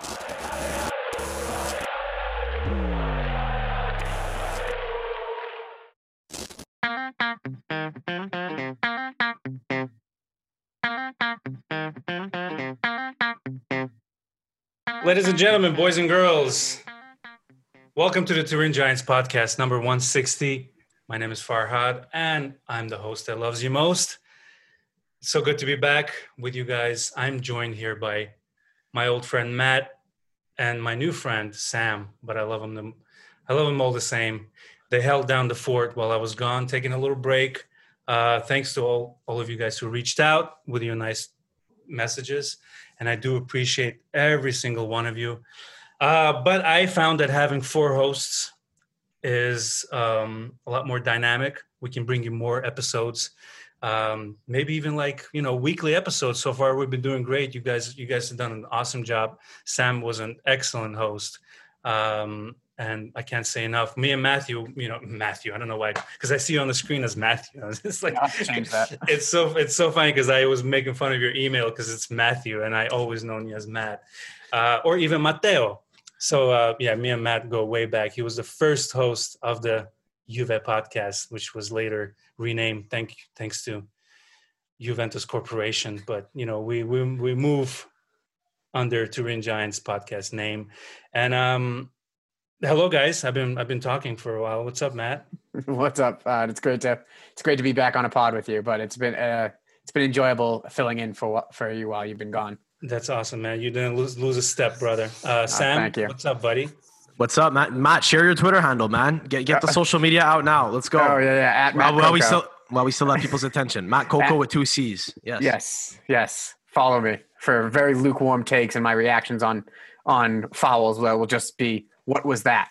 Ladies and gentlemen, boys and girls, welcome to the Turin Giants podcast number 160. My name is Farhad, and I'm the host that loves you most. So good to be back with you guys. I'm joined here by my old friend Matt and my new friend Sam, but I love them. I love them all the same. They held down the fort while I was gone, taking a little break. Uh, thanks to all, all of you guys who reached out with your nice messages and I do appreciate every single one of you. Uh, but I found that having four hosts is um, a lot more dynamic. We can bring you more episodes, um, maybe even like you know weekly episodes. So far, we've been doing great. You guys, you guys have done an awesome job. Sam was an excellent host. Um, and I can't say enough. Me and Matthew, you know, Matthew. I don't know why, because I see you on the screen as Matthew. It's like change that. It's so it's so funny because I was making fun of your email because it's Matthew, and I always known you as Matt, uh, or even Matteo. So uh, yeah, me and Matt go way back. He was the first host of the Juve podcast, which was later renamed thank thanks to Juventus Corporation. But you know, we we we move under Turin Giants podcast name, and um Hello, guys. I've been I've been talking for a while. What's up, Matt? What's up? Uh, it's great to it's great to be back on a pod with you. But it's been uh, it's been enjoyable filling in for for you while you've been gone. That's awesome, man. You didn't lose lose a step, brother. Uh, Sam, thank you. what's up, buddy? What's up, Matt? Matt, share your Twitter handle, man. Get get the social media out now. Let's go. Oh yeah, yeah. At Matt while, while we still while we still have people's attention. Matt Coco At- with two C's. Yes. Yes, yes. Follow me for very lukewarm takes and my reactions on on fouls. That will just be what was that?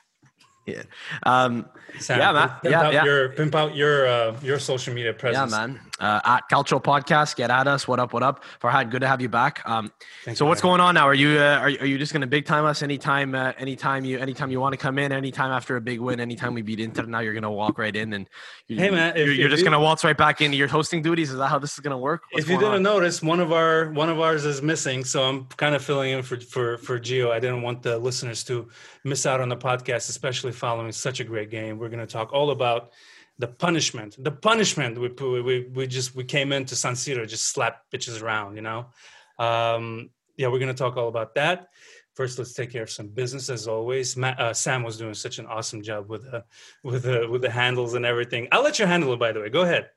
Yeah. Um, Sam, Yeah, Matt. Pimp Yeah, out yeah. your pimp out your uh, your social media presence. yeah, man. Uh, at Calcio Podcast, get at us. What up? What up? Farhad, good to have you back. Um, Thank so you, what's man. going on now? Are you uh, are, are you just gonna big time us anytime uh, anytime you anytime you want to come in? Anytime after a big win? Anytime we beat Inter, now you're gonna walk right in and you, Hey, man, you're, you're just gonna waltz right back into your hosting duties. Is that how this is gonna work? What's if you didn't on? notice, one of our one of ours is missing, so I'm kind of filling in for for for Gio. I didn't want the listeners to miss out on the podcast, especially following such a great game. We're going to talk all about the punishment, the punishment we we we just we came into San Siro just slap bitches around, you know. Um, yeah, we're going to talk all about that. First, let's take care of some business as always. Ma uh, Sam was doing such an awesome job with the with with the handles and everything. I'll let you handle it. By the way, go ahead.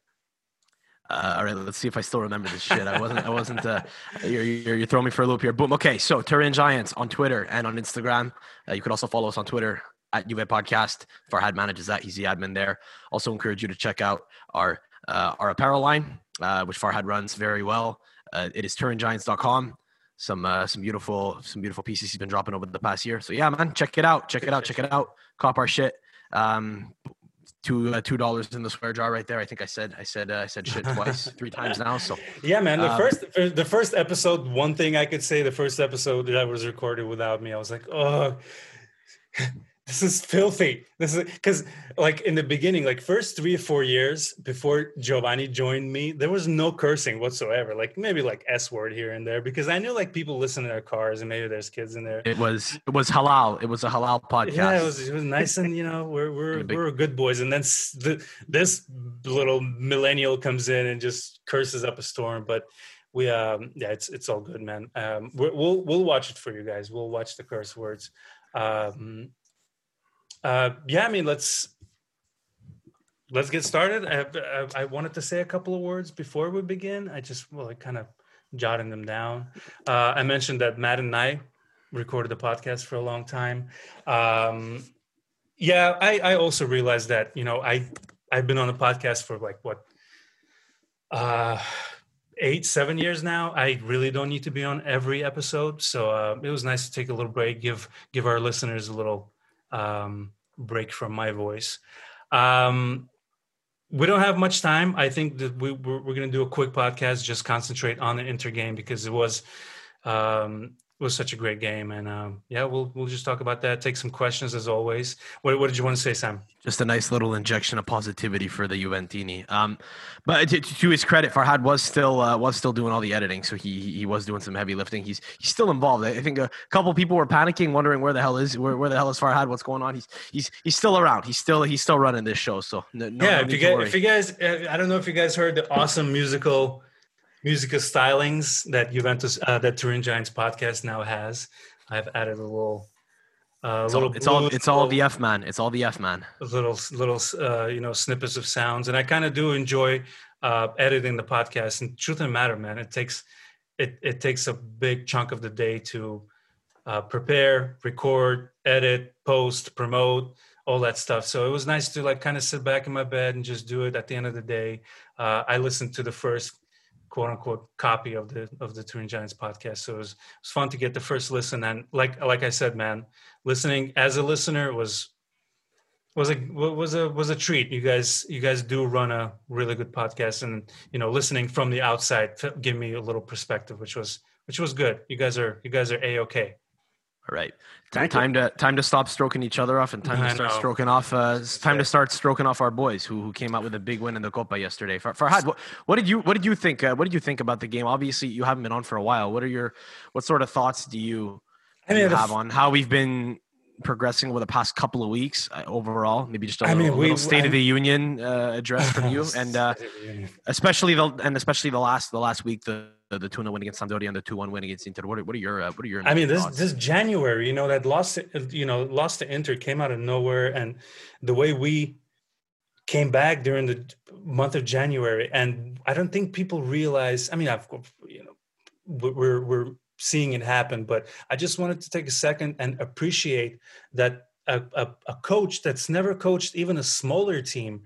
Uh, all right, let's see if I still remember this shit. I wasn't. I wasn't. Uh, you're, you're you're throwing me for a loop here. Boom. Okay, so Turin Giants on Twitter and on Instagram. Uh, you could also follow us on Twitter at Juve Podcast. Farhad manages that. He's the admin there. Also encourage you to check out our uh, our apparel line, uh, which Farhad runs very well. Uh, it is TurinGiants.com. Some uh, some beautiful some beautiful pieces he's been dropping over the past year. So yeah, man, check it out. Check it out. Check it out. Cop our shit. Um, two uh, two dollars in the swear jar right there. I think I said I said uh, I said shit twice, three times now. So Yeah, man. The Um, first, the first episode. One thing I could say, the first episode that was recorded without me, I was like, oh, this is filthy. This is because, like, in the beginning, like first three or four years before Giovanni joined me, there was no cursing whatsoever. Like maybe like s word here and there because I knew like people listen to their cars and maybe there's kids in there. it was it was halal. It was a halal podcast. Yeah, it was it was nice and you know we're we're big- we're good boys, and then the, this little millennial comes in and just curses up a storm. But we um yeah, it's it's all good, man. Um, we're, we'll we'll watch it for you guys. We'll watch the curse words. Um, uh, yeah, I mean let's let's get started. I, I I wanted to say a couple of words before we begin. I just well, I kind of jotting them down. Uh, I mentioned that Matt and I recorded the podcast for a long time. Um, yeah, I, I also realized that you know I I've been on the podcast for like what uh, eight seven years now. I really don't need to be on every episode, so uh, it was nice to take a little break, give give our listeners a little um, break from my voice. Um, we don't have much time. I think that we, we're, we're going to do a quick podcast, just concentrate on the inter game because it was um, was such a great game, and um, yeah, we'll we'll just talk about that. Take some questions as always. What, what did you want to say, Sam? Just a nice little injection of positivity for the Juventini. Um, but to, to, his credit, Farhad was still uh, was still doing all the editing, so he he was doing some heavy lifting. He's he's still involved. I think a couple people were panicking, wondering where the hell is where, where the hell is Farhad? What's going on? He's he's he's still around. He's still he's still running this show. So no, yeah, no if you guys if you guys I don't know if you guys heard the awesome musical musical stylings that Juventus uh, that Turin Giants podcast now has. I've added a little. Uh, it's, little all, it's all it's all the F man. It's all the F man. Little little uh, you know snippets of sounds, and I kind of do enjoy uh, editing the podcast. And truth of the matter, man, it takes it it takes a big chunk of the day to uh, prepare, record, edit, post, promote, all that stuff. So it was nice to like kind of sit back in my bed and just do it. At the end of the day, uh, I listened to the first quote unquote copy of the of the Turin Giants podcast. So it was, it was fun to get the first listen. And like like I said, man, listening as a listener was was a was a was a treat. You guys you guys do run a really good podcast, and you know listening from the outside give me a little perspective, which was which was good. You guys are you guys are a okay. All right. Thank time you. to time to stop stroking each other off and time I to start know. stroking off. Uh, it's time to start stroking off our boys who, who came out with a big win in the Copa yesterday. Farhad, what, what did you what did you think? Uh, what did you think about the game? Obviously, you haven't been on for a while. What are your what sort of thoughts do you, I mean, have on how we've been progressing over the past couple of weeks uh, overall? Maybe just a little, mean, we, little State I, of the Union uh, address from you, and uh, especially the and especially the last the last week the the, the 2 win against Sampdoria and the 2 1 win against Inter. What are, what are your uh, what are your I mean this thoughts? this January, you know, that lost you know, lost to Inter came out of nowhere and the way we came back during the month of January and I don't think people realize I mean I've you know we're we're seeing it happen but I just wanted to take a second and appreciate that a, a, a coach that's never coached even a smaller team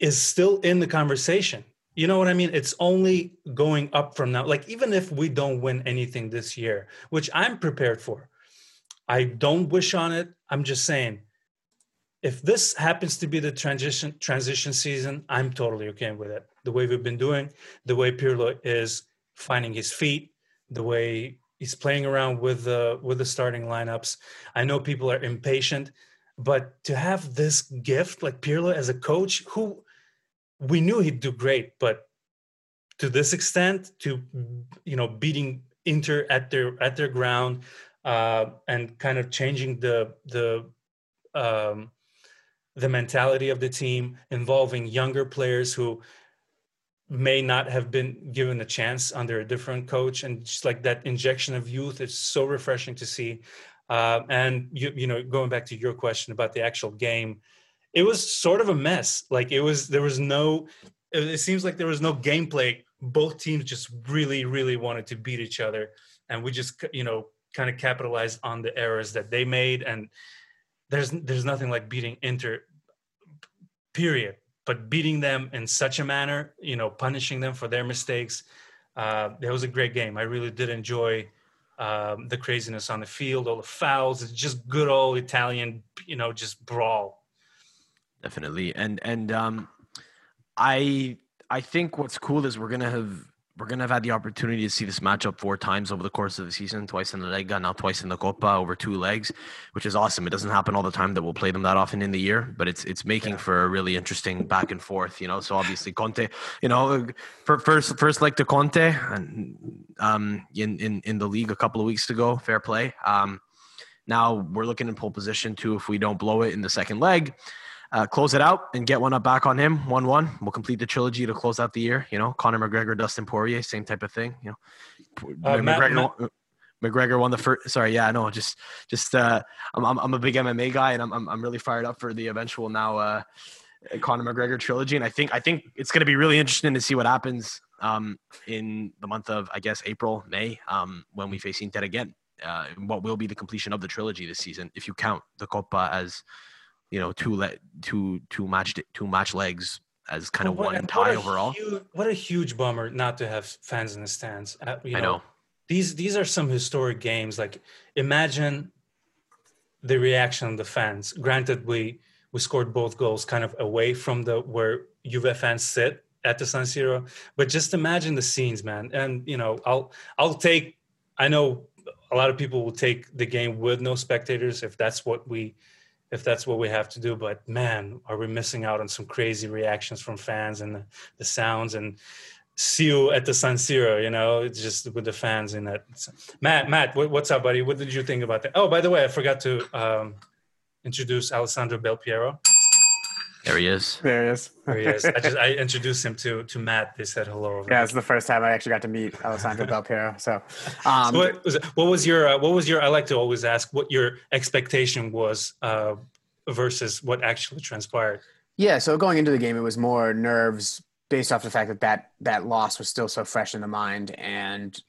is still in the conversation you know what I mean? It's only going up from now. Like, even if we don't win anything this year, which I'm prepared for, I don't wish on it. I'm just saying, if this happens to be the transition transition season, I'm totally okay with it. The way we've been doing, the way Pirlo is finding his feet, the way he's playing around with the with the starting lineups. I know people are impatient, but to have this gift like Pirlo as a coach, who we knew he'd do great, but to this extent, to you know, beating Inter at their at their ground uh, and kind of changing the the um, the mentality of the team, involving younger players who may not have been given a chance under a different coach, and just like that injection of youth is so refreshing to see. Uh, and you, you know, going back to your question about the actual game, it was sort of a mess. Like it was, there was no, it, seems like there was no gameplay. Both teams just really, really wanted to beat each other. And we just, you know, kind of capitalized on the errors that they made. And there's, there's nothing like beating Inter, period. But beating them in such a manner, you know, punishing them for their mistakes, uh, it was a great game. I really did enjoy um, the craziness on the field, all the fouls. It's just good old Italian, you know, just brawl definitely. And and um, I I think what's cool is we're gonna have we're gonna have had the opportunity to see this matchup four times over the course of the season, twice in the Lega, now twice in the Copa over two legs, which is awesome. It doesn't happen all the time that we'll play them that often in the year, but it's it's making yeah. for a really interesting back and forth, you know. So obviously Conte, you know, for first first leg to Conte and um in, in in the league a couple of weeks ago, fair play. Um now we're looking in pole position too if we don't blow it in the second leg uh, close it out and get one up back on him, one one. We'll complete the trilogy to close out the year. You know, Conor McGregor, Dustin Poirier, same type of thing. You know, uh, McGregor. Matt, Matt. McGregor won the first. Sorry, yeah, no, just, just. Uh, I'm, I'm, I'm a big MMA guy, and I'm, I'm, I'm really fired up for the eventual now uh, Conor McGregor trilogy. And I think, I think it's going to be really interesting to see what happens um, in the month of, I guess, April, May, um, when we face Inter again. Uh, what will be the completion of the trilogy this season, if you count the Copa as you know two le- two two match two match legs as kind of one tie overall. Huge, what a huge bummer not to have fans in the stands. Uh, you know, I know these these are some historic games. Like imagine the reaction of the fans. Granted, we we scored both goals kind of away from the where Juve fans sit at the San Siro, but just imagine the scenes, man. And you know, I'll I'll take. I know a lot of people will take the game with no spectators if that's what we if that's what we have to do. But man, are we missing out on some crazy reactions from fans and the, the sounds and see you at the San Siro, you know, it's just with the fans in that. Matt, Matt, what's up, buddy? What did you think about that? Oh, by the way, I forgot to um, introduce Alessandro Belpiero. There he is. There he is. There he is. I just I introduced him to to Matt. They said hello. Yeah, it's the first time I actually got to meet Alessandro Belpiero. So, um, so what, was, what was your uh, what was your? I like to always ask what your expectation was uh, versus what actually transpired. Yeah, so going into the game, it was more nerves based off the fact that that, that loss was still so fresh in the mind, and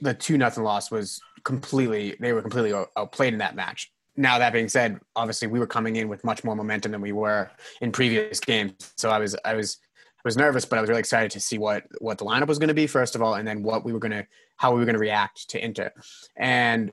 the two nothing loss was completely they were completely outplayed in that match now that being said, obviously we were coming in with much more momentum than we were in previous games. So I was I was I was nervous, but I was really excited to see what what the lineup was going to be first of all, and then what we were going to how we were going to react to Inter. And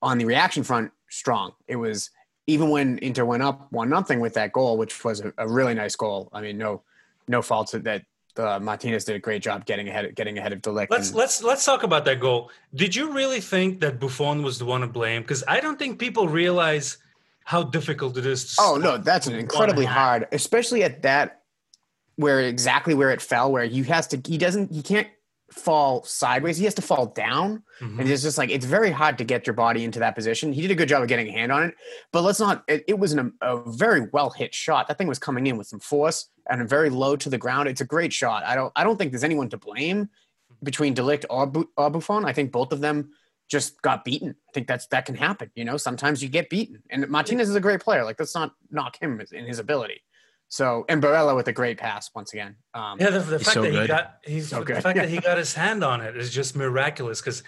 on the reaction front, strong. It was even when Inter went up one nothing with that goal, which was a, a, really nice goal. I mean, no no faults that uh, Martinez did a great job getting ahead, getting ahead of De Ligt. Let's and, let's let's talk about that goal. Did you really think that Buffon was the one to blame? Because I don't think people realize how difficult it is. oh no, that's an incredibly hard, especially at that where exactly where it fell, where he has to, he doesn't, he can't fall sideways. He has to fall down. Mm-hmm. And it's just like, it's very hard to get your body into that position. He did a good job of getting a hand on it, but let's not, it, it was an, a very well hit shot. That thing was coming in with some force and very low to the ground. It's a great shot. I don't, I don't think there's anyone to blame between De Ligt or, Bu- or Buffon. I think both of them just got beaten. I think that's, that can happen. You know, sometimes you get beaten and Martinez is a great player. Like let's not knock him in his ability. So and Barella with a great pass once again. Um, yeah, the, the fact so that good. he got he's so the fact that he got his hand on it is just miraculous because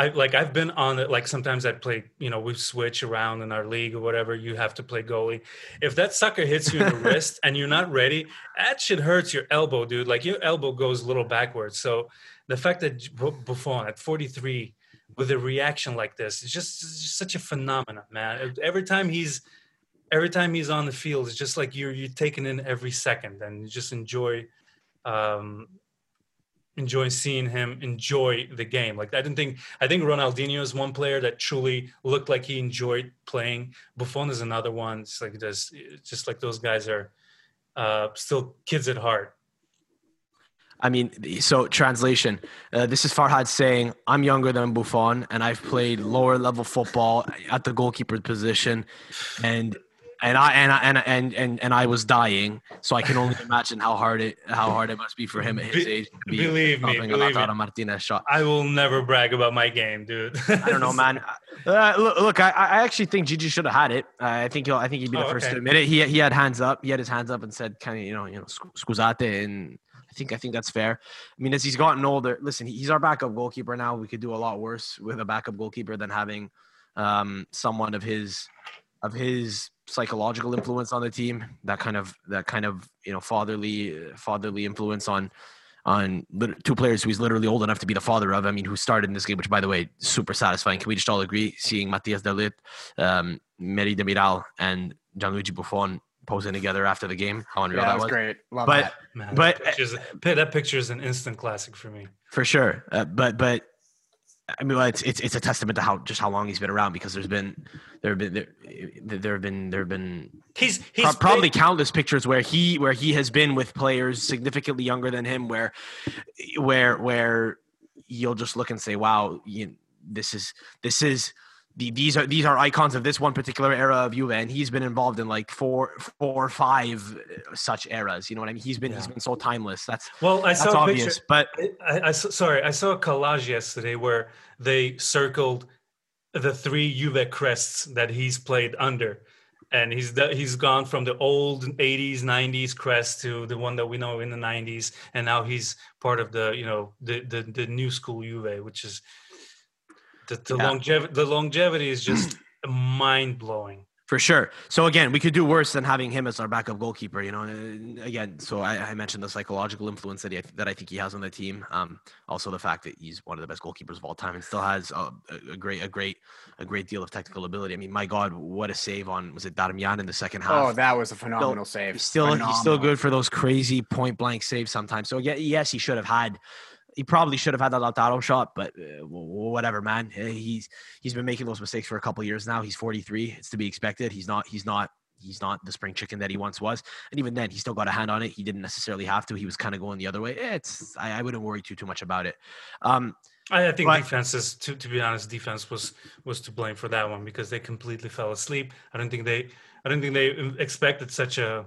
I like I've been on it like sometimes I'd play you know we switch around in our league or whatever you have to play goalie. If that sucker hits you in the wrist and you're not ready that shit hurts your elbow dude. Like your elbow goes a little backwards. So the fact that Buffon at 43 with a reaction like this is just, just such a phenomenon man. Every time he's every time he's on the field, it's just like you're you're taking in every second, and you just enjoy um, enjoy seeing him enjoy the game. Like I didn't think I think Ronaldinho is one player that truly looked like he enjoyed playing. Buffon is another one. It's like just just like those guys are uh, still kids at heart. I mean, so translation. Uh, this is Farhad saying, "I'm younger than Buffon, and I've played lower level football at the goalkeeper position, and and I and I and and and, and I was dying, so I can only imagine how hard it how hard it must be for him at his age. To be believe me, believe me. Martinez shot. I will never brag about my game, dude. I don't know, man. Uh, look, look, I, I actually think Gigi should have had it. Uh, I think he'll, I think he'd be the oh, first okay. to admit it. He he had hands up. He had his hands up and said, "Kind of, you know, you know, scusate." And I think I think that's fair. I mean, as he's gotten older, listen, he's our backup goalkeeper now. We could do a lot worse with a backup goalkeeper than having um, someone of his of his psychological influence on the team, that kind of that kind of you know fatherly fatherly influence on on two players who he's literally old enough to be the father of. I mean, who started in this game, which by the way, super satisfying. Can we just all agree seeing Matthijs de Ligt, um, Merih Demiral, and Gianluigi Buffon posing together after the game? How unreal yeah, that was! was great. Love but that. Man, but that, that picture is an instant classic for me. For sure, uh, but but I mean, it's, it's it's a testament to how just how long he's been around because there's been there have been there, there have been there have been he's he's probably countless pictures where he where he has been with players significantly younger than him where where where you'll just look and say, wow, you, this is this is the, these are these are icons of this one particular era of Juve, and he's been involved in like four, four or five uh, such eras. You know what I mean? He's been yeah. he's been so timeless. That's well, I that's saw obvious, picture, but I, I sorry, I saw a collage yesterday where they circled the three Juve crests that he's played under, and he's he's gone from the old '80s, '90s crest to the one that we know in the '90s, and now he's part of the you know the the, the new school Juve, which is the, the yeah. longevity the longevity is just mind blowing for sure. So again, we could do worse than having him as our backup goalkeeper. You know, again, so I, I mentioned the psychological influence that he, that I think he has on the team. Um, also the fact that he's one of the best goalkeepers of all time and still has a, a, great, a great, a great deal of technical ability. I mean, my God, what a save on was it Darmian in the second half? Oh, that was a phenomenal still, save. Still, phenomenal. he's still good for those crazy point blank saves sometimes. So yeah, yes, he should have had he probably should have had that Lautaro shot, but uh, whatever, man. He's he's been making those mistakes for a couple years now. He's 43. It's to be expected. He's not he's not he's not the spring chicken that he once was. And even then, he still got a hand on it. He didn't necessarily have to. He was kind of going the other way. It's I, I wouldn't worry too too much about it. Um, I, I think but, defense is to to be honest, defense was was to blame for that one because they completely fell asleep. I don't think they I don't think they expected such a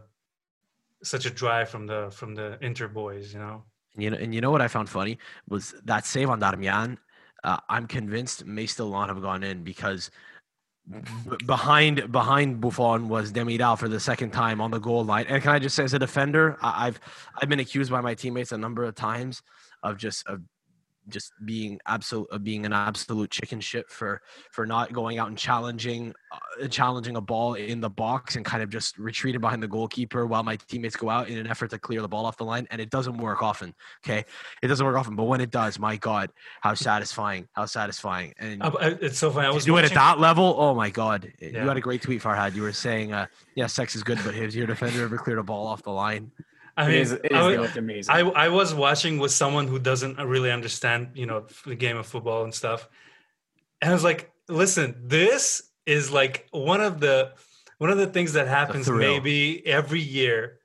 such a drive from the from the Inter boys. You know. And you know, and you know what I found funny was that save on Darmian. Uh, I'm convinced may still not have gone in because behind behind Buffon was Demiral for the second time on the goal line. And can I just say, as a defender, I've I've been accused by my teammates a number of times of just of just being absolute uh, being an absolute chicken shit for for not going out and challenging uh, challenging a ball in the box and kind of just retreated behind the goalkeeper while my teammates go out in an effort to clear the ball off the line and it doesn't work often okay? It doesn't work often but when it does my god how satisfying how satisfying and it's so funny i was doing watching... it at that level? Oh my god yeah. you had a great tweet farhad you were saying uh yeah sex is good but has your defender ever cleared a ball off the line I mean, it is, it is I, was, amazing. I, I was watching with someone who doesn't really understand, you know, the game of football and stuff. And I was like, listen, this is like one of the one of the things that happens maybe every year.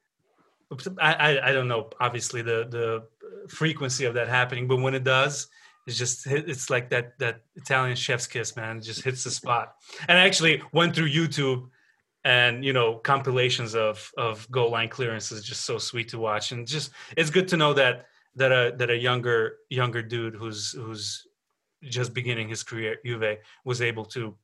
I, I, I don't know, obviously the the frequency of that happening, but when it does, it's just it's like that that Italian chef's kiss, man. It just hits the spot. And I actually went through YouTube and you know compilations of of goal line clearance is just so sweet to watch. And just it's good to know that that a that a younger younger dude who's who's just beginning his career at Juve was able to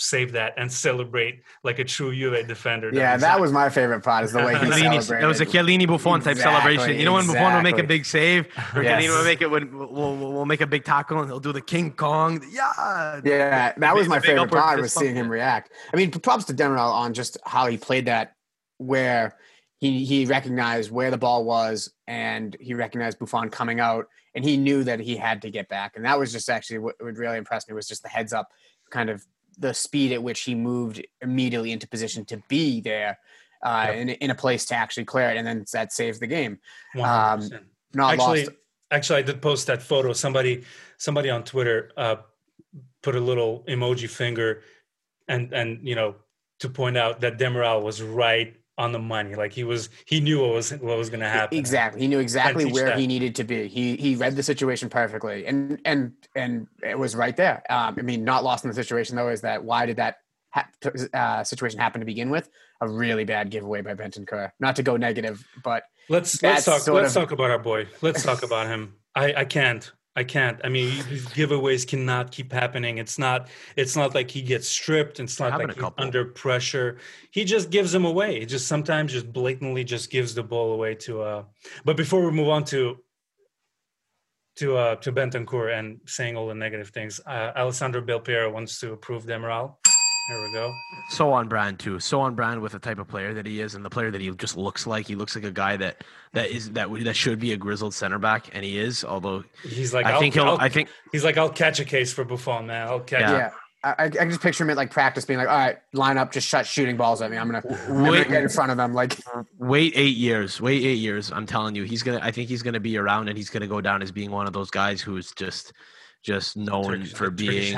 save that and celebrate like a true Juve defender. Yeah, that was my favorite part is the way he celebrated. It was a Chiellini Buffon type exactly, celebration. You know when exactly. Buffon will make a big save, or yes. Chiellini will make it when will we'll, make a big tackle and he'll do the King Kong. Yeah, yeah, that was my favorite part was seeing him react. I mean, props to Demiral on just how he played that, where he he recognized where the ball was and he recognized Buffon coming out and he knew that he had to get back and that was just actually what would really impress me was just the heads up kind of the speed at which he moved immediately into position to be there uh, yep. in, in a place to actually clear it, and then that saves the game. Um, not actually, lost. actually, I did post that photo. Somebody, somebody on Twitter uh, put a little emoji finger, and and you know to point out that Demiral was right on the money. Like he was, he knew what was what was going to happen. Exactly, he knew exactly where that. he needed to be. He he read the situation perfectly, and and and it was right there. Um, I mean, not lost in the situation though is that why did that ha- uh, situation happen to begin with? A really bad giveaway by Bentancur. Not to go negative, but let's let's talk let's of, talk about our boy. Let's talk about him. I I can't. I can't. I mean, giveaways cannot keep happening. It's not. It's not like he gets stripped. It's not like he's under pressure. He just gives them away. He just sometimes just blatantly just gives the ball away to. uh But before we move on to to uh to Bentancur and saying all the negative things, uh, Alessandro Belpiero wants to approve Demiral. There we go. So on brand too. So on brand with the type of player that he is and the player that he just looks like. He looks like a guy that that is that that should be a grizzled center back, and he is. Although he's like, I I'll, think he'll. I'll, i think he's like, I'll catch a case for Buffon, man. I'll catch. Yeah. yeah. I, I can just picture him at like practice being like, all right, line up, just shut shooting balls at me. I'm gonna, I'm wait, gonna get in front of them. Like, wait eight years, wait eight years. I'm telling you, he's gonna. I think he's gonna be around, and he's gonna go down as being one of those guys who's just, just known Turkish, for being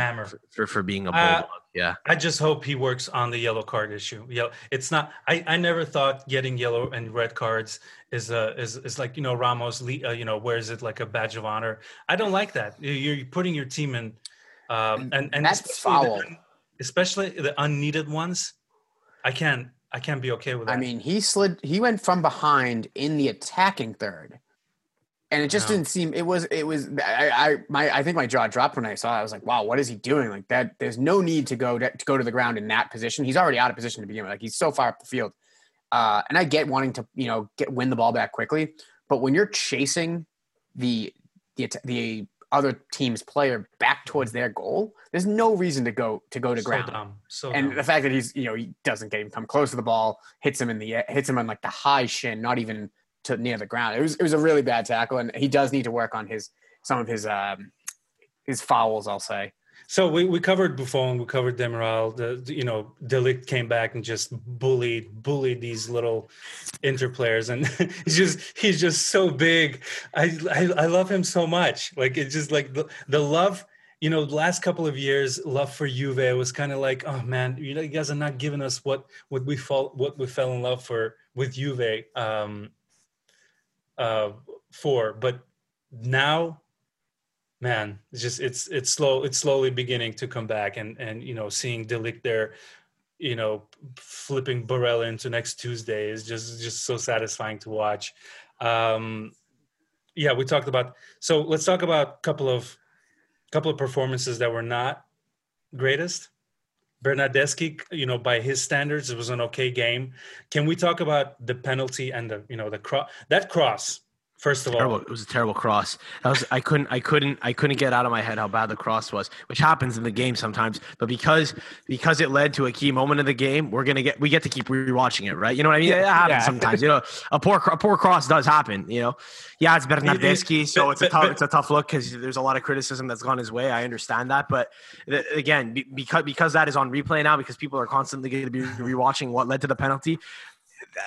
for, for being a uh, bulldog. Uh, yeah. I just hope he works on the yellow card issue. Yeah, it's not. I, I never thought getting yellow and red cards is a is is like you know Ramos. Uh, you know wears it like a badge of honor. I don't like that. You're putting your team in, um, and and that's especially foul. The, especially the unneeded ones. I can't. I can't be okay with that. I mean, he slid. He went from behind in the attacking third and it just didn't seem it was it was I, I my I think my jaw dropped when I saw it. I was like, wow, what is he doing? Like that there's no need to go to, to go to the ground in that position. He's already out of position to begin with. Like he's so far up the field. Uh, and I get wanting to, you know, get win the ball back quickly, but when you're chasing the the the other team's player back towards their goal, there's no reason to go to go to so ground. Dumb. So and dumb. the fact that he's, you know, he doesn't get him come close to the ball, hits him in the hits him on like the high shin, not even to near the ground. It was it was a really bad tackle, and he does need to work on his some of his um, his fouls. I'll say. So we, we covered Buffon, we covered Demiral. The, you know De Ligt came back and just bullied bullied these little Inter players, and he's just he's just so big. I, I I love him so much. Like it's just like the the love. You know, last couple of years, love for Juve was kind of like, oh man, you know, you guys are not giving us what what we fall what we fell in love for with Juve um, uh, for. But now man, it's just it's it's slow it's slowly beginning to come back and and you know seeing De there, you know, flipping Barella into next Tuesday is just just so satisfying to watch. Um, yeah, we talked about so let's talk about a couple of couple of performances that were not greatest. Bernardeschi, you know, by his standards, it was an okay game. Can we talk about the penalty and the, you know, the cross? That cross First of terrible. all, it was a terrible cross. That was I couldn't I couldn't I couldn't get out of my head how bad the cross was, which happens in the game sometimes. But because because it led to a key moment of the game, we're gonna get we get to keep rewatching it, right? You know what I mean? It happens yeah. sometimes. You know, a poor a poor cross does happen. You know, yeah, it's Bernardeschi, so it's a tough it's a tough look because there's a lot of criticism that's gone his way. I understand that, but again, because because that is on replay now, because people are constantly going to be rewatching what led to the penalty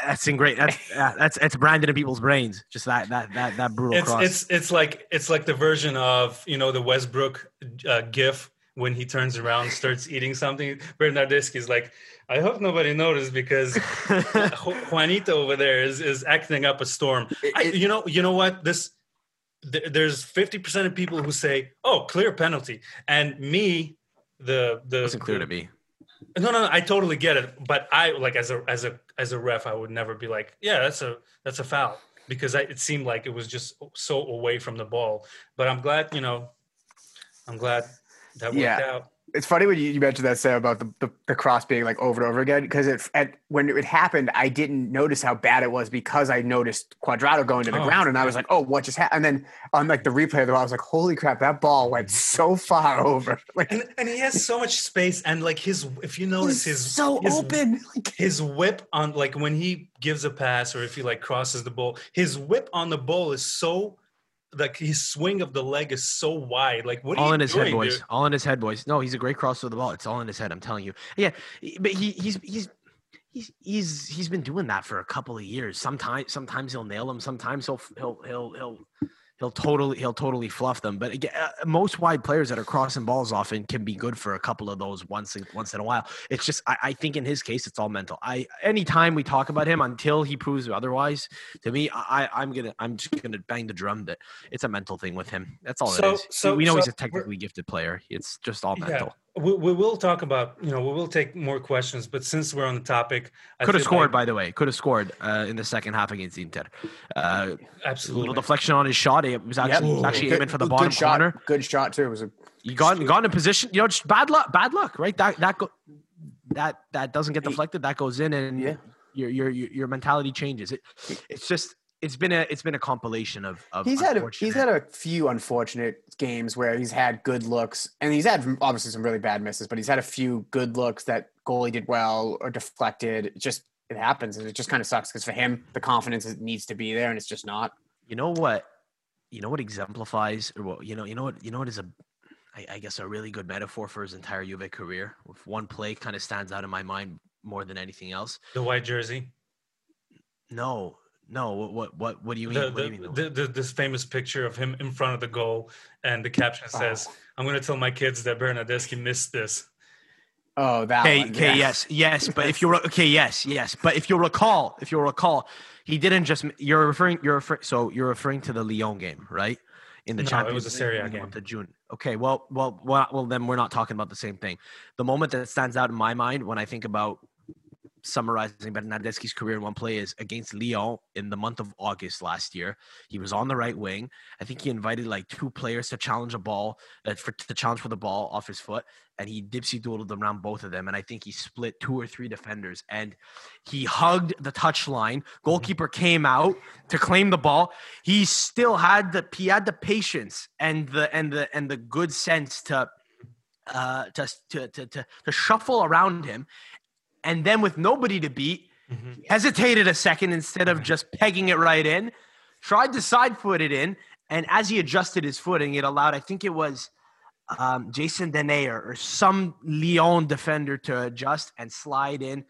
that's in great. That's that's it's branded in people's brains. Just that that that that brutal it's, cross. It's it's like it's like the version of you know the Westbrook uh, GIF when he turns around starts eating something. Bernardeschi is like, I hope nobody noticed because Juanito over there is is acting up a storm. I, you know you know what this. there's 50% of people who say, "Oh, clear penalty," and me, the the wasn't clear to me. No, no, no, I totally get it. But I like as a as a as a ref, I would never be like, yeah, that's a that's a foul because I, it seemed like it was just so away from the ball. But I'm glad, you know, I'm glad that worked yeah. out it's funny when you, you mentioned that Sam about the, the, the, cross being like over and over again because it at, when it happened I didn't notice how bad it was because I noticed Cuadrado going to the oh, ground and I was like oh what just happened and then on like the replay of the ball I was like holy crap that ball went mm-hmm. so far over. Like and, and he has so much space and like his if you notice his so his, open his whip on like when he gives a pass or if he like crosses the ball his whip on the ball is so like his swing of the leg is so wide. Like what? All in his doing, head, boys. Dude? All in his head, boys. No, he's a great crosser of the ball. It's all in his head. I'm telling you. Yeah, but he he's he's. He's, he's he's been doing that for a couple of years. Sometimes sometimes he'll nail him. Sometimes he'll he'll he'll he'll he'll totally he'll totally fluff them. But again, uh, most wide players that are crossing balls often can be good for a couple of those once in, once in a while. It's just I, I, think in his case it's all mental. I anytime we talk about him until he proves otherwise, to me I I'm gonna I'm just gonna bang the drum that it's a mental thing with him. That's all so, it is. So we know so he's a technically gifted player. It's just all mental. Yeah we, we will talk about you know we will take more questions but since we're on the topic I could have scored like, by the way. Could have scored uh, in the second half against inter. Uh, absolutely. a little deflection on his shot. It was actually, yep. actually good, aiming for the bottom good corner. Shot. good shot too. It was a you got got in a position. You know just bad luck bad luck right? That that go, that that doesn't get deflected. That goes in and yeah. your your your mentality changes. It it's just it's been a it's been a compilation of, of he's had a, he's had a few unfortunate games where he's had good looks and he's had obviously some really bad misses but he's had a few good looks that goalie did well or deflected. It just it happens and it just kind of sucks because for him the confidence needs to be there and it's just not. You know what you know what exemplifies or what you know you know what you know what is a I, I guess a really good metaphor for his entire Juve career? With one play kind of stands out in my mind more than anything else. The white jersey? No no, what what what do you mean? The, the, you mean? The, the, this famous picture of him in front of the goal, and the caption oh. says, oh. "I'm going to tell my kids that Bernardeschi missed this." Oh, that. Okay, one, okay, yeah. yes, yes, but if you're okay, yes, yes, but if you recall, if you recall, he didn't just. You're referring. You're referring. So you're referring to the Lyon game, right? In the no, Champions it was a Serie A game. To June. Okay, well, well, well, well, then we're not talking about the same thing. The moment that stands out in my mind when I think about summarizing Bernardeschi's career in one play is against Lyon in the month of August last year. He was on the right wing. I think he invited like two players to challenge a ball, uh, for to challenge for the ball off his foot, and he dipsy doodled around both of them. And I think he split two or three defenders, and he hugged the touchline. Goalkeeper came out to claim the ball. He still had the he had the patience and the and the and the good sense to uh, to, to, to, to, shuffle around him and then with nobody to beat, mm-hmm. hesitated a second instead of just pegging it right in, tried to side foot it in, and as he adjusted his footing, it allowed, I think it was um, Jason Denayer or some Lyon defender to adjust and slide in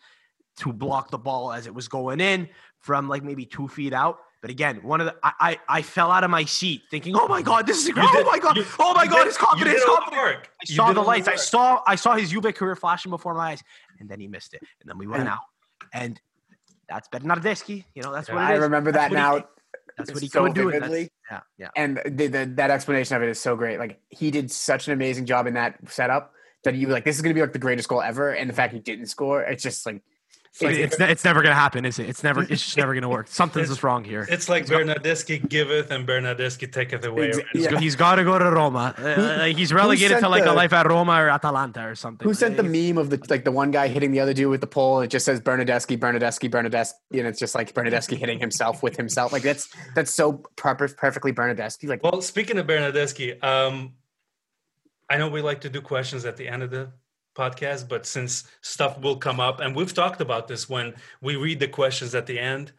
to block the ball as it was going in from like maybe two feet out. But again, one of the I I, I fell out of my seat thinking, oh my god, this is You oh my god, you- oh my god, did- his you confidence, did all the confidence. work. I saw the all lights. I saw I saw his Juve career flashing before my eyes, and then he missed it. And then we went And- out, and that's Bernardeschi. You know, that's Yeah. what it I is. remember That's that what he- now. That's what he so could do. and. Yeah, yeah. and the, the, that explanation of it is so great. Like he did such an amazing job in that setup that you were like, this is going to be like the greatest goal ever. And the fact he didn't score, it's just like It's, it's, it's never gonna happen, is it? It's never. It's just never gonna work. Something's It's- just wrong here. It's like Bernardeschi giveth and Bernardeschi taketh away. Exa- He's yeah. he's got to go to Roma. Uh, he's relegated to like a life at Roma or Atalanta or something. who sent the meme of the like the one guy hitting the other dude with the pole and it just says Bernardeschi, Bernardeschi, Bernardeschi, and it's just like Bernardeschi hitting himself with himself. Like that's that's so proper, perfectly Bernardeschi. Like Well, speaking of Bernardeschi, um, I know we like to do questions at the end of the podcast, but since stuff will come up, and we've talked about this when we read the questions at the end,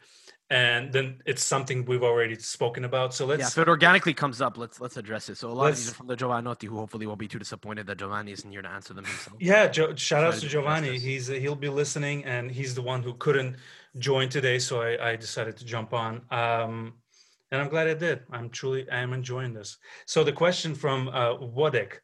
and then it's something we've already spoken about. So let's Yeah, if it organically comes up, let's let's address it. So a lot of these are from the Giovanotti, who hopefully won't be too disappointed that Giovanni isn't here to answer them himself. Yeah, jo- shout out to Giovanni. He's he'll be listening, and he's the one who couldn't join today, so I, I decided to jump on. Um, and I'm glad I did. I'm truly I am enjoying this. So the question from uh, Wodek.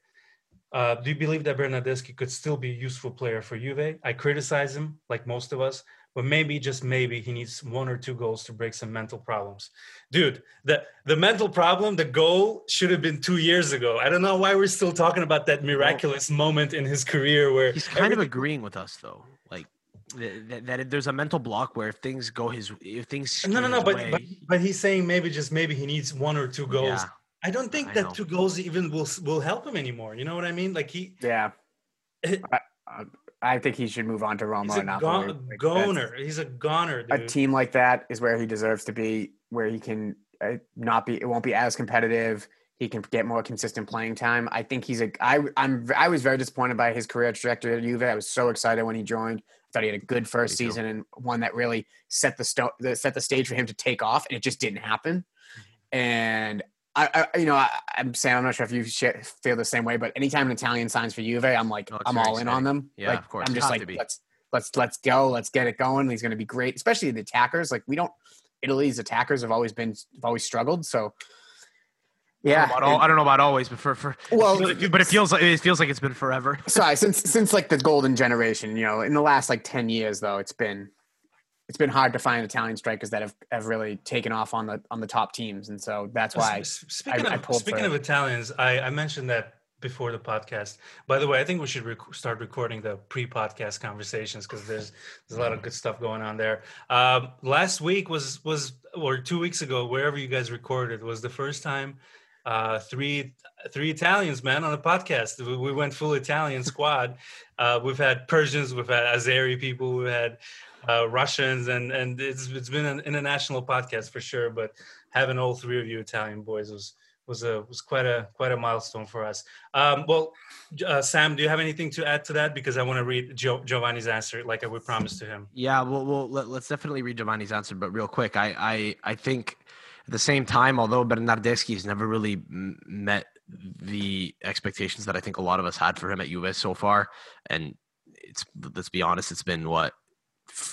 Uh, do you believe that Bernardeschi could still be a useful player for Juve? I criticize him, like most of us, but maybe just maybe he needs one or two goals to break some mental problems. Dude, the the mental problem, the goal should have been two years ago. I don't know why we're still talking about that miraculous moment in his career where He's kind of agreeing with us though, like that, that, that there's a mental block where if things go his, if things no, no, no. But, way- but but he's saying maybe just maybe he needs one or two goals. Yeah. I don't think I that know. two goals even will will help him anymore. You know what I mean? Like he yeah, It- I, I- I think he should move on to Roma he's or a Napoli. go- Like, goner. He's a goner, a team like that is where he deserves to be, where he can uh, not be. It won't be as competitive. He can get more consistent playing time. I think he's a. I I'm I was very disappointed by his career trajectory at Juve. I was so excited when he joined. I thought he had a good first Me too. season and one that really set the sto- set the stage for him to take off, and it just didn't happen. Mm-hmm. And I, I you know, I, I'm Sam. I'm not sure if you feel the same way, but anytime an Italian signs for Juve, I'm like, Oh, I'm all in on them. Yeah, like, of course. I'm just like, let's let's let's go, let's get it going. He's going to be great, especially the attackers. Like we don't, Italy's attackers have always been have always struggled. So I yeah, don't, know about al- I don't know about always, but for for Well, but it feels like it feels like it's been forever. sorry since since like the golden generation you know in the last like 10 years though it's been it's been hard to find italian strikers that have, have really taken off on the on the top teams and so that's why Speaking I of pulled speaking for- of Italians, I, I mentioned that before the podcast. By the way, I think we should rec- start recording the pre-podcast conversations because there's there's a lot of good stuff going on there. Um, last week was was or two weeks ago, wherever you guys recorded, was the first time uh, three three Italians, man, on a podcast. We, we went full Italian squad. Uh, we've had Persians, we've had Azeri people, we've had uh, Russians, and and it's it's been an international podcast for sure. But having all three of you Italian boys was was a was quite a quite a milestone for us. Um, well, uh, Sam, do you have anything to add to that? Because I want to read Gio- Giovanni's answer, like I would promise to him. Yeah, well, well let, us definitely read Giovanni's answer, but real quick, I, I, I think at the same time, although Bernardeschi has never really m- met the expectations that I think a lot of us had for him at Juve so far, and it's let's be honest, it's been what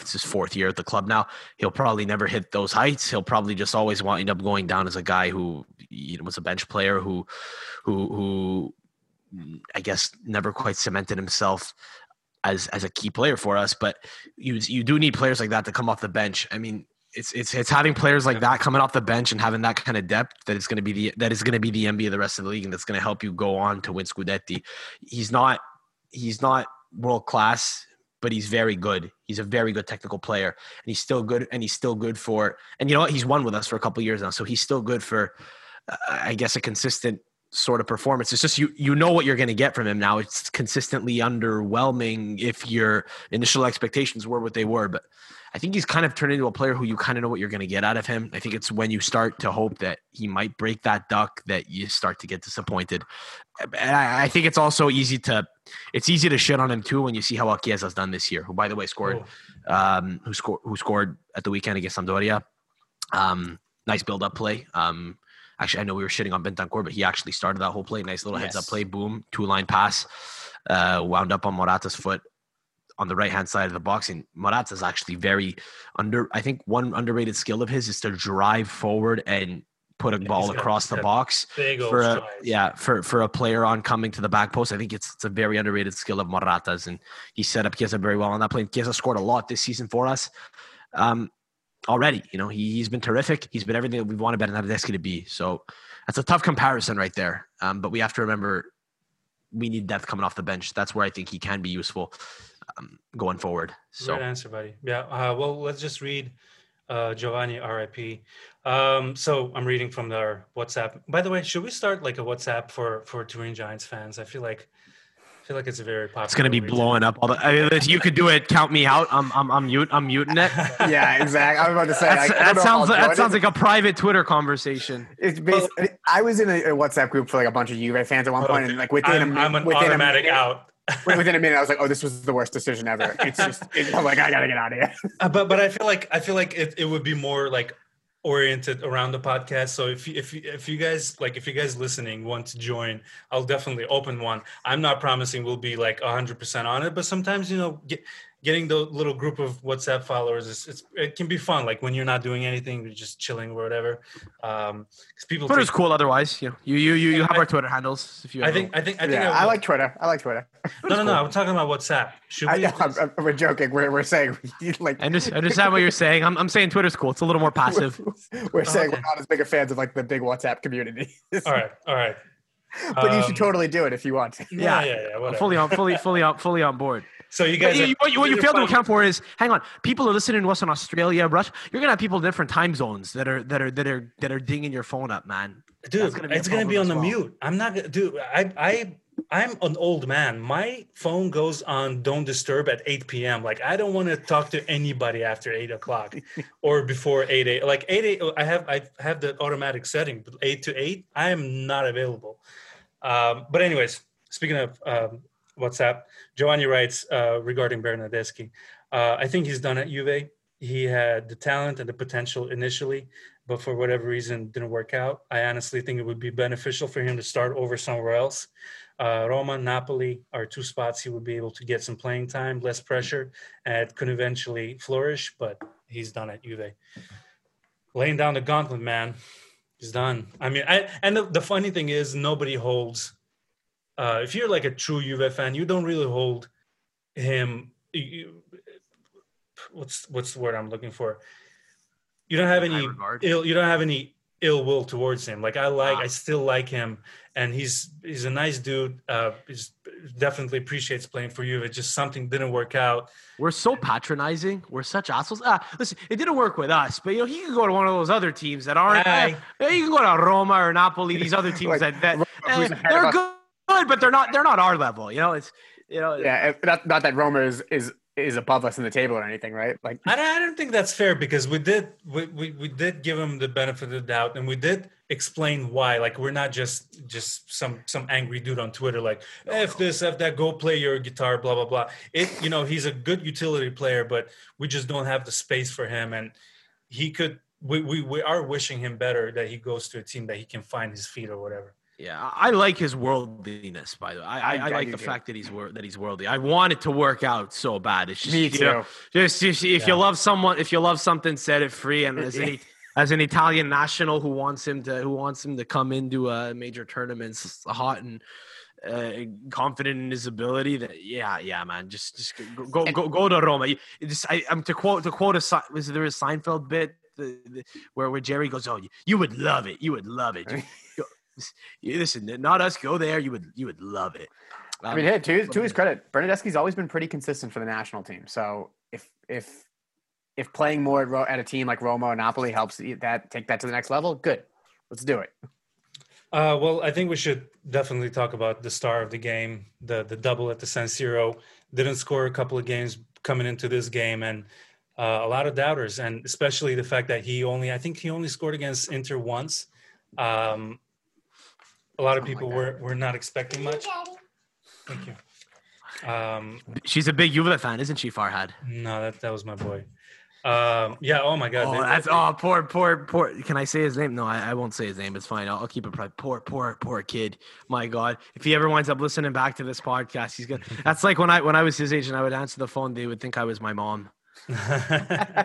it's his fourth year at the club now. He'll probably never hit those heights. He'll probably just always wind up going down as a guy who you know, was a bench player who, who, who I guess never quite cemented himself as as a key player for us. But you you do need players like that to come off the bench. I mean, it's it's it's having players like that coming off the bench and having that kind of depth that is going to be the that is going to be the MB of the rest of the league and that's going to help you go on to win Scudetti. He's not he's not world class, but he's very good. He's a very good technical player, and he's still good. And he's still good for. And you know what? He's won with us for a couple years now, so he's still good for. Uh, I guess a consistent sort of performance. It's just you you know what you're going to get from him now. It's consistently underwhelming if your initial expectations were what they were, but I think he's kind of turned into a player who you kind of know what you're going to get out of him. I think it's when you start to hope that he might break that duck that you start to get disappointed. And I, I think it's also easy to it's easy to shit on him too when you see how Chiesa's done this year, who by the way scored Oh, um, who scored who scored at the weekend against Sampdoria. Um, nice build up play. Um, Actually, I know we were shitting on Bentancur, but he actually started that whole play. Nice little heads up play, boom, two line pass, uh, wound up on Morata's foot on the right hand side of the box. And Morata's actually very under. I think one underrated skill of his is to drive forward and put a Yeah, ball across the box for a, yeah for for a player on coming to the back post. I think it's it's a very underrated skill of Morata's, and he set up Chiesa very well on that play. Chiesa scored a lot this season for us. Um, already, you know, he, he's been terrific. He's been everything that we've wanted Bernardeschi to be. So that's a tough comparison right there. Um, but we have to remember we need depth coming off the bench. That's where I think he can be useful um, going forward. So Great answer, buddy. Yeah. Uh, well, let's just read uh, Giovanni RIP. Um, so I'm reading from their WhatsApp. By the way, should we start like a WhatsApp for for Turin Giants fans? I feel like feel like it's a very popular. it's gonna be reason. blowing up all the. I mean, you could do it. Count me out. I'm I'm I'm mute. I'm muting it. Yeah, exactly. I was about to say That's, like, I that don't know if sounds like, that sounds like a private Twitter conversation. It's basically, I was in a, a WhatsApp group for like a bunch of Juve fans at one point, and like within I'm, a I'm an within a automatic minute, out. within a minute, I was like, "Oh, this was the worst decision ever." It's just, it, I'm like, I gotta get out of here. Uh, but but I feel like I feel like it, it would be more like oriented around the podcast. So if if if you guys like if you guys listening want to join, I'll definitely open one. I'm not promising we'll be like 100% on it, but sometimes you know get, getting the little group of WhatsApp followers is it's, it can be fun. Like when you're not doing anything, you're just chilling or whatever. Um, because people Twitter's take- cool. Otherwise, you know, you you you, you have I- our Twitter handles. If you, I think I think I think yeah, I, I like Twitter. I like Twitter. no no no. I'm talking about WhatsApp. Should I we? know. I'm, I'm- we're joking. We're, we're saying like I just I understand what you're saying. I'm I'm saying Twitter's cool. It's a little more passive. we're saying Okay. we're not as big a fans of like the big WhatsApp community. all right all right. but you Um, should totally do it if you want. to. Yeah Yeah. yeah yeah. Whatever. fully on fully fully on fully on board. So you guys. you, are- what you, what you to account for is, hang on, people are listening to us in Australia, Russia. You're gonna have people in different time zones that are that are that are that are dinging your phone up, man. dude gonna it's gonna be on the well. mute i'm not gonna dude i i i'm an old man my phone goes on don't disturb at 8 p.m like i don't want to talk to anybody after 8 o'clock or before 8 8 like 8 8 i have i have the automatic setting but 8 to 8 i am not available um but anyways speaking of um whatsapp giovanni writes uh regarding bernardeschi uh i think he's done at juve he had the talent and the potential initially but for whatever reason didn't work out. I honestly think it would be beneficial for him to start over somewhere else. Uh, Roma, Napoli are two spots he would be able to get some playing time, less pressure, and could eventually flourish. But he's done at Juve, laying down the gauntlet, man. He's done. I mean, I, and the, the funny thing is, nobody holds. Uh, if you're like a true Juve fan, you don't really hold him. You, what's what's the word I'm looking for? You don't have any ill. You don't have any ill will towards him. Like I like, I still like him, and he's he's a nice dude. Uh, he's definitely appreciates playing for you. It just something didn't work out. We're so patronizing. We're such assholes. Ah, listen, it didn't work with us, but you know he could go to one of those other teams that aren't. Aye. eh, you can go to Roma or Napoli. These other teams Like, that that eh, who's ahead of they're good, good, but they're not. They're not our level. You know, it's you know. Yeah, not, not that Roma is, is is above us in the table or anything, right? Like, I don't, I don't think that's fair because we did we, we, we did give him the benefit of the doubt and we did explain why. Like we're not just just some some angry dude on Twitter like f this f that go play your guitar blah blah blah. It you know he's a good utility player but we just don't have the space for him and he could we, we we are wishing him better that he goes to a team that he can find his feet or whatever. Yeah, I I like his worldliness. By the way, I, I, I- I I like the too. fact that he's wor- that he's worldly. I want it to work out so bad. It's just me you know, just, just if Yeah. you love someone, if you love something, set it free. And as an as an Italian national who wants him to who wants him to come into uh, major tournaments hot and uh, confident in his ability, that yeah, yeah, man, just just go go go, go to Roma. You, you just I, I'm to quote to quote a Se- was there a Seinfeld bit the, the, where where Jerry goes, oh, you, you would love it, you would love it. You- go- you- listen, not us. Go there, you would you would love it. I mean, hey, to his, to his credit, Bernardeschi's always been pretty consistent for the national team. So if if if playing more at, at a team like Roma or Napoli helps that take that to the next level, good. Let's do it. Uh, well, I think we should definitely talk about the star of the game, the the double at the San Siro. Didn't score a couple of games coming into this game, and uh, a lot of doubters, and especially the fact that he only, I think he only scored against Inter once. Um, a lot of Something people like were were not expecting much. Thank you. Um, She's a big Juve fan, isn't she, Farhad? no, that that was my boy. Um, yeah. Oh my God. Oh, they- that's they- oh poor poor poor. Can I say his name? No, I, I won't say his name. It's fine. I'll, I'll keep it private. Poor poor poor kid. My God, if he ever winds up listening back to this podcast, he's gonna. That's like when I when I was his age and I would answer the phone, they would think I was my mom.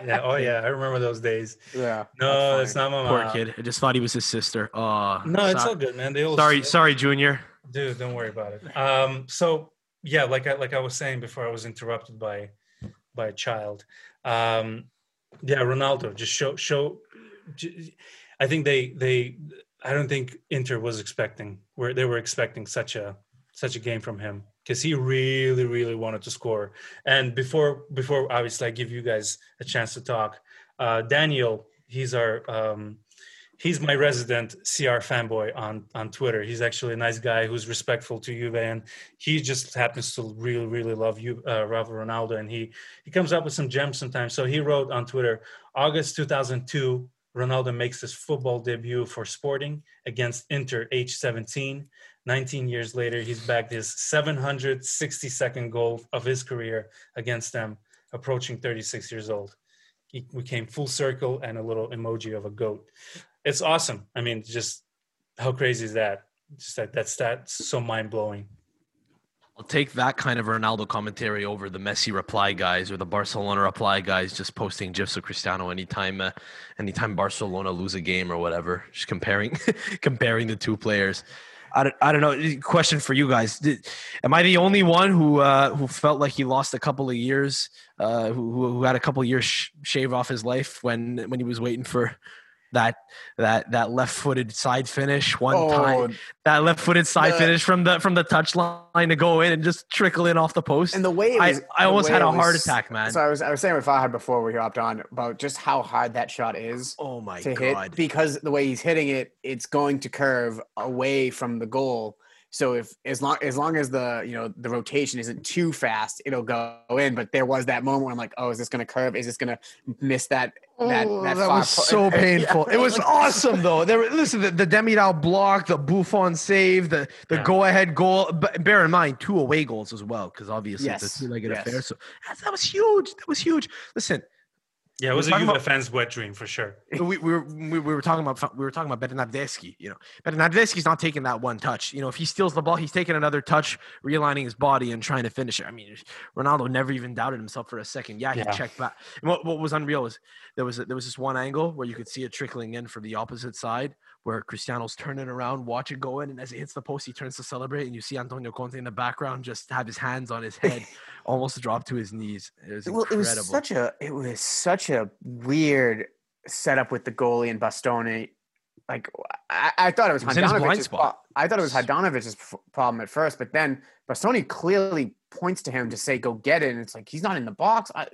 yeah. Oh yeah. I remember those days. Yeah. No, that's it's not my Poor kid. I just thought he was his sister. Oh No, it's so- all good, man. They all sorry sorry Junior. dude. Don't worry about it. Um. So yeah, like I like I was saying before, I was interrupted by by a child. Um. Yeah, Ronaldo just show show. I think they they. I don't think Inter was expecting where they were expecting such a such a game from him because he really really wanted to score. And before before obviously I give you guys a chance to talk, uh, Daniel, he's our um, he's my resident CR fanboy on on Twitter. He's actually a nice guy who's respectful to Juve, and he just happens to really really love you, uh, Rafa Ronaldo, and he he comes up with some gems sometimes. So he wrote on Twitter, August 2002, Ronaldo makes his football debut for Sporting against Inter, age 17. 19 years later, he's bagged his 762nd goal of his career against them, approaching 36 years old. He, we came full circle and a little emoji of a goat. It's awesome. I mean, just how crazy is that? Just that that's that's so mind blowing. I'll take that kind of Ronaldo commentary over the Messi reply guys or the Barcelona reply guys just posting gifs of Cristiano anytime uh, anytime Barcelona lose a game or whatever. Just comparing comparing the two players. I don't, I don't know. Question for you guys: Did, Am I the only one who uh, who felt like he lost a couple of years? Uh, who, who had a couple of years sh- shave off his life when when he was waiting for that that that left-footed side finish one oh, time Oh, that left-footed side The- finish from the from the touchline to go in and just trickle in off the post. and the way it I, was, I the almost had a heart attack, man. So I was I was saying with Farhad before we hopped on about just how hard that shot is oh my god! hit because the way he's hitting it, it's going to curve away from the goal. So if as long as long as the you know the rotation isn't too fast, it'll go in. But there was that moment where I'm like, oh, is this going to curve? Is this going to miss that? that Oh, that, that was po- so Yeah, painful. It was awesome though. There, listen, the, the Demiral block, the Buffon save, the the Yeah. go ahead goal. But bear in mind, two away goals as well, because obviously Yes, it's a two legged yes. affair. So that, that was huge. That was huge. Listen, Yeah, it was a talking Juve about- fan's wet dream for sure. we, we, were, we, we were talking about we were talking about Bernardeschi. You know, Bernardeschi's not taking that one touch. You know, if he steals the ball, he's taking another touch, realigning his body and trying to finish it. I mean, Ronaldo never even doubted himself for a second. Yeah, he Yeah. checked back. And what, what was unreal was there was there was this one angle where you could see it trickling in from the opposite side, where Cristiano's turning around, watch it go in, and as it hits the post, he turns to celebrate, and you see Antonio Conte in the background just have his hands on his head, almost drop to his knees. It was well, incredible. it was such a it was such a weird setup with the goalie and Bastoni. Like I, I thought it was, was blind Handanovic's spot. I thought it was Handanovic's problem at first, but then Bastoni clearly points to him to say, "Go get it," and it's like he's not in the box. I,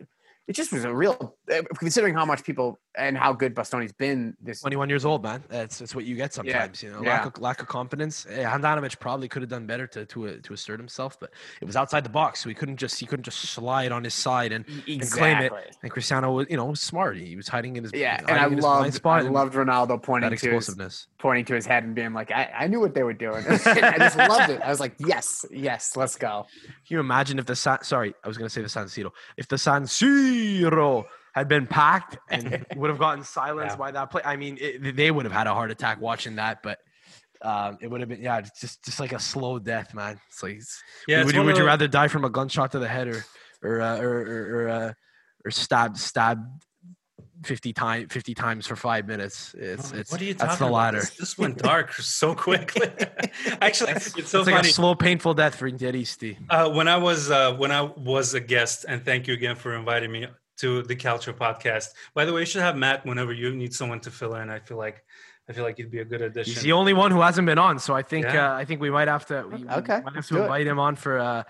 it just was a real, eh, considering how much people and how good Bastoni's been this 21 years old, man. That's that's what you get sometimes. You know, yeah. lack of lack of confidence. Eh, Handanovic probably could have done better to to uh, to assert himself, but it was outside the box, so he couldn't just he couldn't just slide on his side and and claim it. And Cristiano was you know was smart. He was hiding in his Yeah, and I in his blind loved, spot I loved Ronaldo pointing to his, pointing to his head and being like, I, I knew what they were doing. I just loved it. I was like, yes, yes, let's go. Can you imagine if the San, sorry, I was going to say the San Siro, if the San Siro had been packed and would have gotten silenced Yeah. by that play? I mean, it, they would have had a heart attack watching that, but. Um, it would have been yeah, just just like a slow death, man. It's like it's, Yeah, would, one would you rather die from a gunshot to the head or or uh, or or or, uh, or stabbed stabbed fifty times fifty times for five minutes? It's it's what are you that's the latter. This, this went dark so quickly. Actually, it's so it's like a slow, painful death for Interisti. Uh, when I was uh, when I was a guest, and thank you again for inviting me to the Culture podcast. By the way, you should have Matt whenever you need someone to fill in. I feel like I feel like he'd be a good addition. He's the only one who hasn't been on, so I think Yeah. uh, I think we might have to we, we Okay, might have to do it. invite him on for uh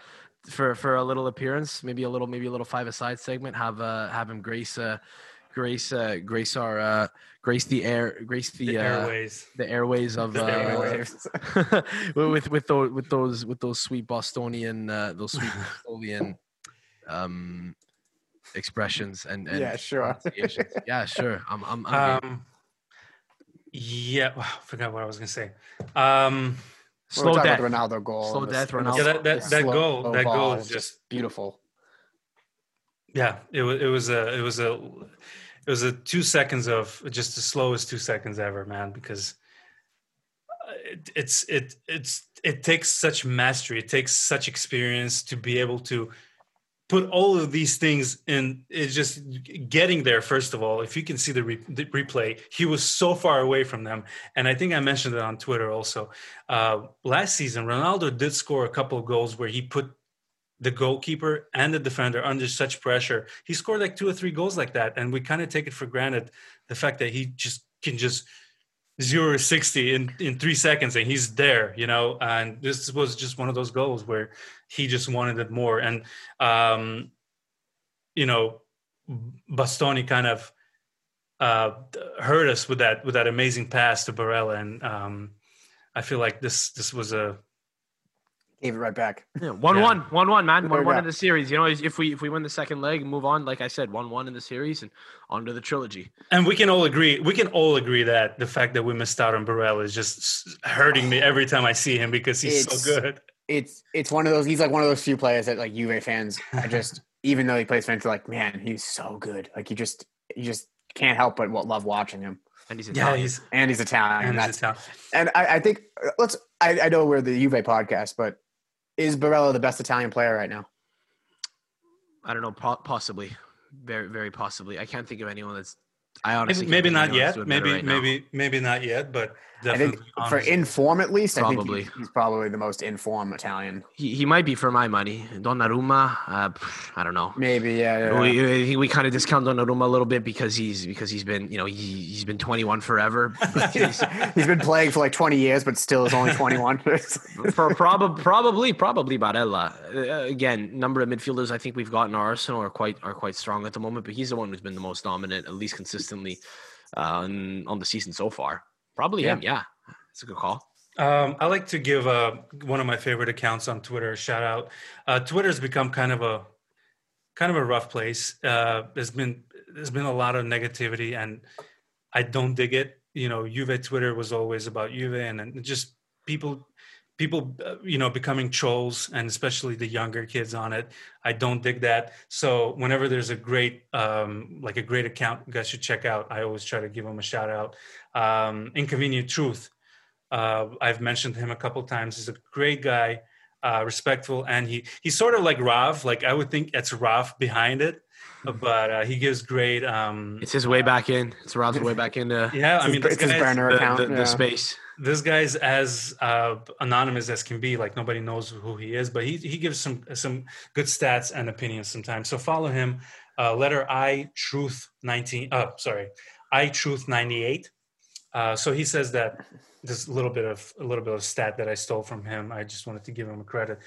for for a little appearance, maybe a little maybe a little five aside segment. Have uh have him grace uh grace uh grace our uh grace the air grace the, the uh, airways. the airways of The uh, airways. with with those with those with those sweet Bostonian uh, those sweet Bostonian um expressions and, and Yeah, sure. yeah sure I'm I'm, I'm game. Um, yeah, I forgot what I was gonna say. Um, slow talking death Ronaldo goal. Slow and death, the Ronaldo. Yeah, that- that- the that slow goal- that goal is just- beautiful. Yeah, it was it was a it was a it was a two seconds of just the slowest two seconds ever, man. Because uh, it, it's it it's it takes such mastery, it takes such experience to be able to put all of these things in it's just getting there first of all if you can see the, re- the, replay he was so far away from them. And i think i mentioned it on twitter also. Uh, last season ronaldo did score a couple of goals where he put the goalkeeper and the defender under such pressure. He scored like two or three goals like that. And we kind of take it for granted the fact that he just can just zero 60 in in three seconds and he's there you know? And this was just one of those goals where he just wanted it more. And um you know bastoni kind of uh hurt us with that with that amazing pass to barella. And um i feel like this this was a Gave it right back. Yeah, one Yeah. one, one one, man, one one in the series. You know, if we if we win the second leg and move on, like I said, one one in the series and on to the trilogy. and we can all agree we can all agree that the fact that we missed out on Barella is just hurting me every time i see him because he's It's- so good It's it's one of those. He's like one of those few players that like Juve fans. I just even though he plays for Inter, like man, he's so good. Like you just you just can't help but wa- love watching him. And he's yeah Italian. he's And he's Italian. and And, he's that's, Italian. and I, I think uh, let's. I, I know we're the Juve podcast, but is Barella the best Italian player right now? I don't know, po- possibly, very very possibly. I can't think of anyone that's. I honestly maybe, can't maybe not yet doing better maybe now. maybe maybe not yet but I think definitely for inform at least, I think Probably. he's, he's probably the most in form Italian. he, he might be for my money. Donnarumma, uh, I don't know. Maybe yeah. yeah, yeah. We, I think we kind of discount Donnarumma a little bit because he's because he's been you know he, he's been 21 forever. He's- he's been playing for like 20 years, but still is only 21. for probably probably probably Barella. Uh, again, number of midfielders I think we've got in our arsenal are quite are quite strong at the moment, but he's the one who's been the most dominant, at least consistently, uh, on, on the season so far. Probably Yeah. him. Yeah, it's a good call. Um, I like to give uh, one of my favorite accounts on Twitter a shout out. Uh, Twitter's become kind of a kind of a rough place. Uh, there's been there's been a lot of negativity, and I don't dig it. You know, Juve Twitter was always about Juve, and, and just people people uh, you know becoming trolls, and especially the younger kids on it. I don't dig that. So whenever there's a great um, like a great account, you guys should check out. I always try to give them a shout out. Um, Inconvenient Truth. Uh, I've mentioned him a couple times. He's a great guy, uh, respectful, and he he's sort of like Rav. Like I would think it's Rav behind it, but uh, he gives great. Um, It's his way back in. It's Rob's way back into yeah, I mean, it's his burner the, account. the, the yeah. space. This guy's as uh, anonymous as can be. Like nobody knows who he is, but he he gives some some good stats and opinions sometimes. So follow him. Uh, letter I Truth nineteen. Oh, sorry, I Truth ninety eight. Uh, so he says that this little bit of a little bit of stat that I stole from him. I just wanted to give him a credit.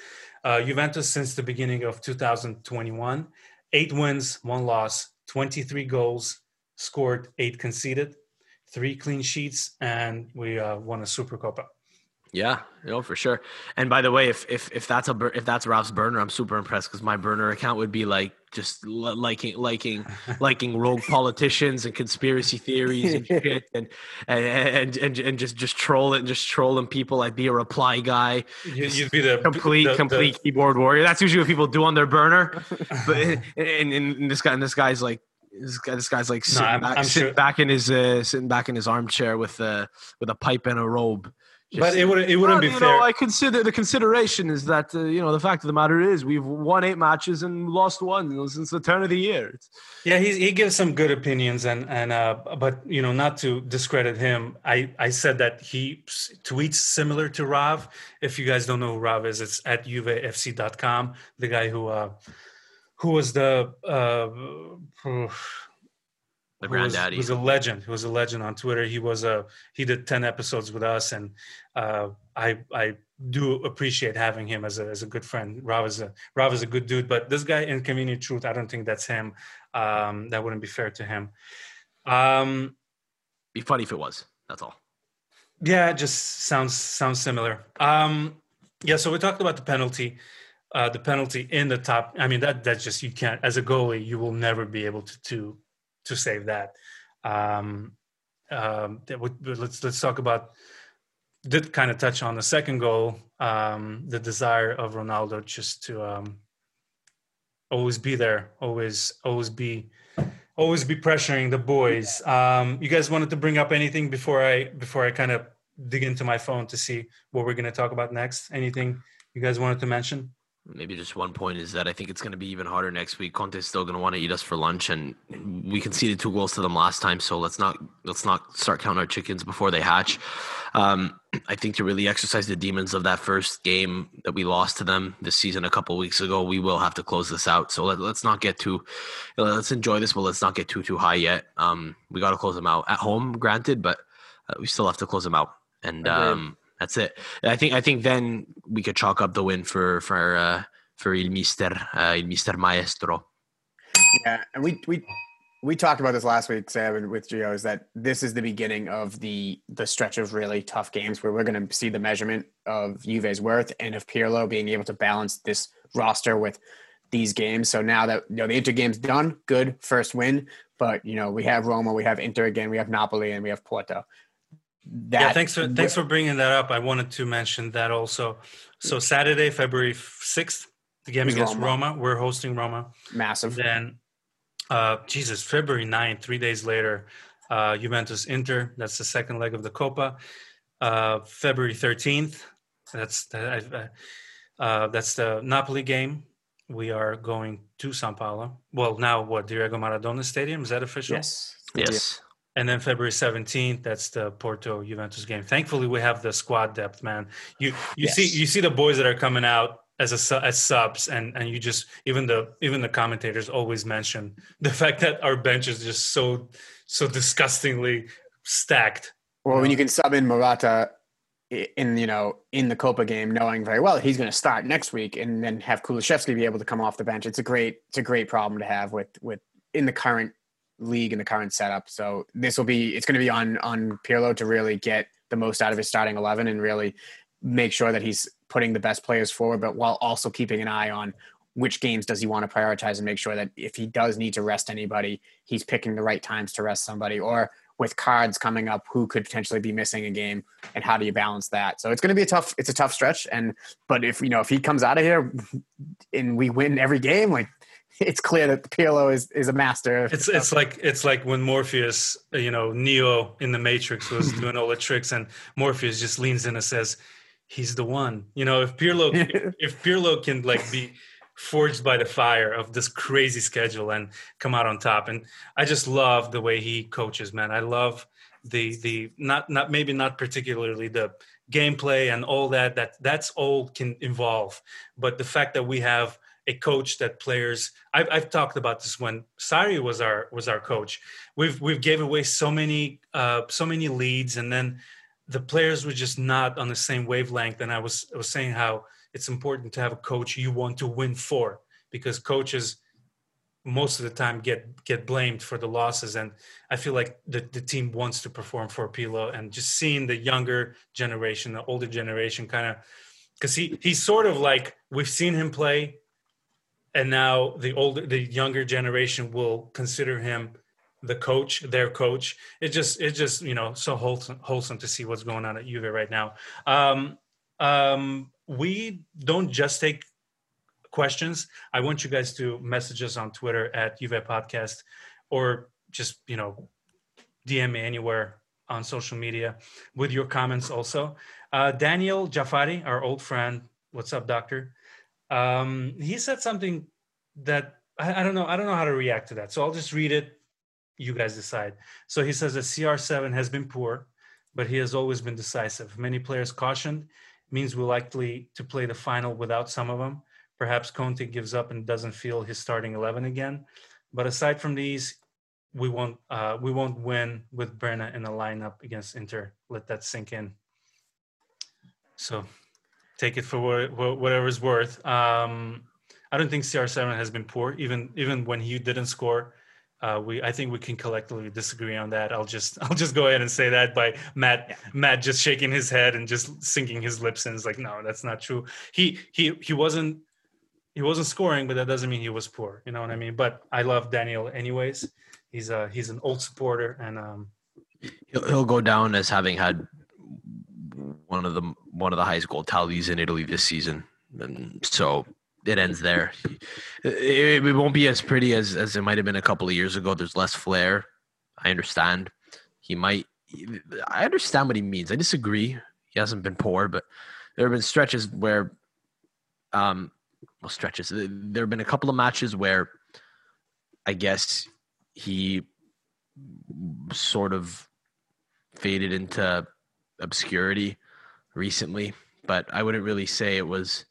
Uh, Juventus since the beginning of 2021, eight wins, one loss, 23 goals, scored, eight conceded, three clean sheets, and we uh, won a Super Copa. Yeah, you know for sure. And by the way, if if if that's a if that's Ralph's burner, I'm super impressed because my burner account would be like just liking liking liking rogue politicians and conspiracy theories and shit and and and, and just just trolling just trolling people. I'd be a reply guy, You, you'd be the complete the- the- complete keyboard warrior. That's usually what people do on their burner. But and, and this guy and this guy's like. This, guy, this guy's like sitting, I'm- back, I'm sitting sure- back in his uh, sitting back in his armchair with uh, with a pipe and a robe. but it would it wouldn't well, be you fair. know, I consider the consideration is that uh, you know the fact of the matter is we've won eight matches and lost one you know, since the turn of the year. Yeah, he he gives some good opinions, and and uh, but you know, not to discredit him, I I said that he tweets similar to Rav. If you guys don't know who Rav is, it's at uvfc.com. The guy who uh, who was the uh, the who was, was a legend. He was a legend on Twitter. He was a he did ten episodes with us, and uh, I I do appreciate having him as a as a good friend. Rav is a Rav is a good dude, but this guy, Inconvenient Truth, I don't think that's him. Um, that wouldn't be fair to him. Um, Be funny if it was. That's all. yeah, it just sounds sounds similar. Um, yeah, so we talked about the penalty. Uh, the penalty in the top. I mean, that that's just you can't as a goalie, you will never be able to to to save that. Um, um, that would, let's let's talk about. Did kind of touch on the second goal, um, the desire of Ronaldo just to um, always be there, always always be always be pressuring the boys. Um, you guys wanted to bring up anything before I before I kind of dig into my phone to see what we're going to talk about next? Anything you guys wanted to mention? Maybe just one point is that I think it's going to be even harder next week. Conte's still going to want to eat us for lunch, and we conceded two goals to them last time. So let's not let's not start counting our chickens before they hatch. Um, I think to really exercise the demons of that first game that we lost to them this season a couple weeks ago, we will have to close this out. So let, us not get too let's enjoy this, but let's not get too too high yet. Um, we got to close them out at home, granted, but uh, we still have to close them out and um, that's it. I think I think then we could chalk up the win for for uh, for Il Mister uh, Il Mister Maestro. Yeah, and we we we talked about this last week, Sam, with Gio, is that this is the beginning of the the stretch of really tough games where we're going to see the measurement of Juve's worth and of Pirlo being able to balance this roster with these games. So now that you know the Inter game's done, good first win. But you know we have Roma, we have Inter again, we have Napoli, and we have Porto that yeah thanks for thanks for bringing that up. I wanted to mention that also. So saturday february 6th the game against roma. roma. we're hosting roma. Massive. Then uh jesus february 9th three days later uh juventus inter that's the second leg of the copa. Uh february 13th that's the, uh, that's the napoli game. We are going to San Paolo. Well now what diego maradona stadium is that official? Yes. Yes and then February 17th, that's the Porto Juventus game. Thankfully, we have the squad depth, man. You you yes. see you see the boys that are coming out as a as subs, and and you just even the even the commentators always mention the fact that our bench is just so so disgustingly stacked. Well, when you can sub in Morata in you know in the Copa game, knowing very well he's going to start next week, and then have Kulusevski be able to come off the bench, it's a great it's a great problem to have with with in the current league in the current setup. So this will be it's going to be on on Pirlo to really get the most out of his starting eleven and really make sure that he's putting the best players forward, but while also keeping an eye on which games does he want to prioritize and make sure that if he does need to rest anybody, he's picking the right times to rest somebody. Or with cards coming up who could potentially be missing a game and how do you balance that? So it's going to be a tough it's a tough stretch. And but if you know if he comes out of here and we win every game like it's clear that Pirlo is is a master. It's it's like it's like when Morpheus, you know, Neo in the Matrix was doing all the tricks, and Morpheus just leans in and says, "He's the one." You know, if Pirlo if Pirlo can like be forged by the fire of this crazy schedule and come out on top, and I just love the way he coaches, man. I love the the not not maybe not particularly the gameplay and all that that that's all can evolve, but the fact that we have a coach that players I've, I've talked about this when Sarri was our was our coach. We've we've gave away so many uh, so many leads and then the players were just not on the same wavelength. And I was I was saying how it's important to have a coach you want to win for because coaches most of the time get get blamed for the losses. And I feel like the, the team wants to perform for Pirlo and just seeing the younger generation the older generation kind of because he he's sort of like we've seen him play and now the older the younger generation will consider him the coach their coach. It just it just you know so wholesome wholesome to see what's going on at Juve right now. Um um we don't just take questions. I want you guys to message us on twitter at Juve podcast or just you know dm me anywhere on social media with your comments also. Uh, daniel jafari our old friend. What's up doctor um, he said something that I, I, don't know. I don't know how to react to that. So I'll just read it. You guys decide. So he says that CR7 has been poor, but he has always been decisive. Many players cautioned means we're likely to play the final without some of them. Perhaps Conte gives up and doesn't feel his starting 11 again. But aside from these, we won't uh, we won't win with Berna in a lineup against Inter. Let that sink in. So take it for whatever it's worth. Um, I don't think CR7 has been poor, even even when he didn't score. Uh, we I think we can collectively disagree on that. I'll just I'll just go ahead and say that by Matt yeah. Matt just shaking his head and just sinking his lips and it's like no, that's not true. He he he wasn't he wasn't scoring, but that doesn't mean he was poor. You know what I mean? But I love Daniel anyways. He's a he's an old supporter and um, he'll, he'll go down as having had one of the one of the highest goal tallies in Italy this season. And so it ends there. It, it won't be as pretty as as it might have been a couple of years ago. There's less flair. I understand. He might. I understand what he means. I disagree. He hasn't been poor, but there have been stretches where, um, well, stretches. There have been a couple of matches where, I guess he sort of faded into obscurity recently, but I wouldn't really say it was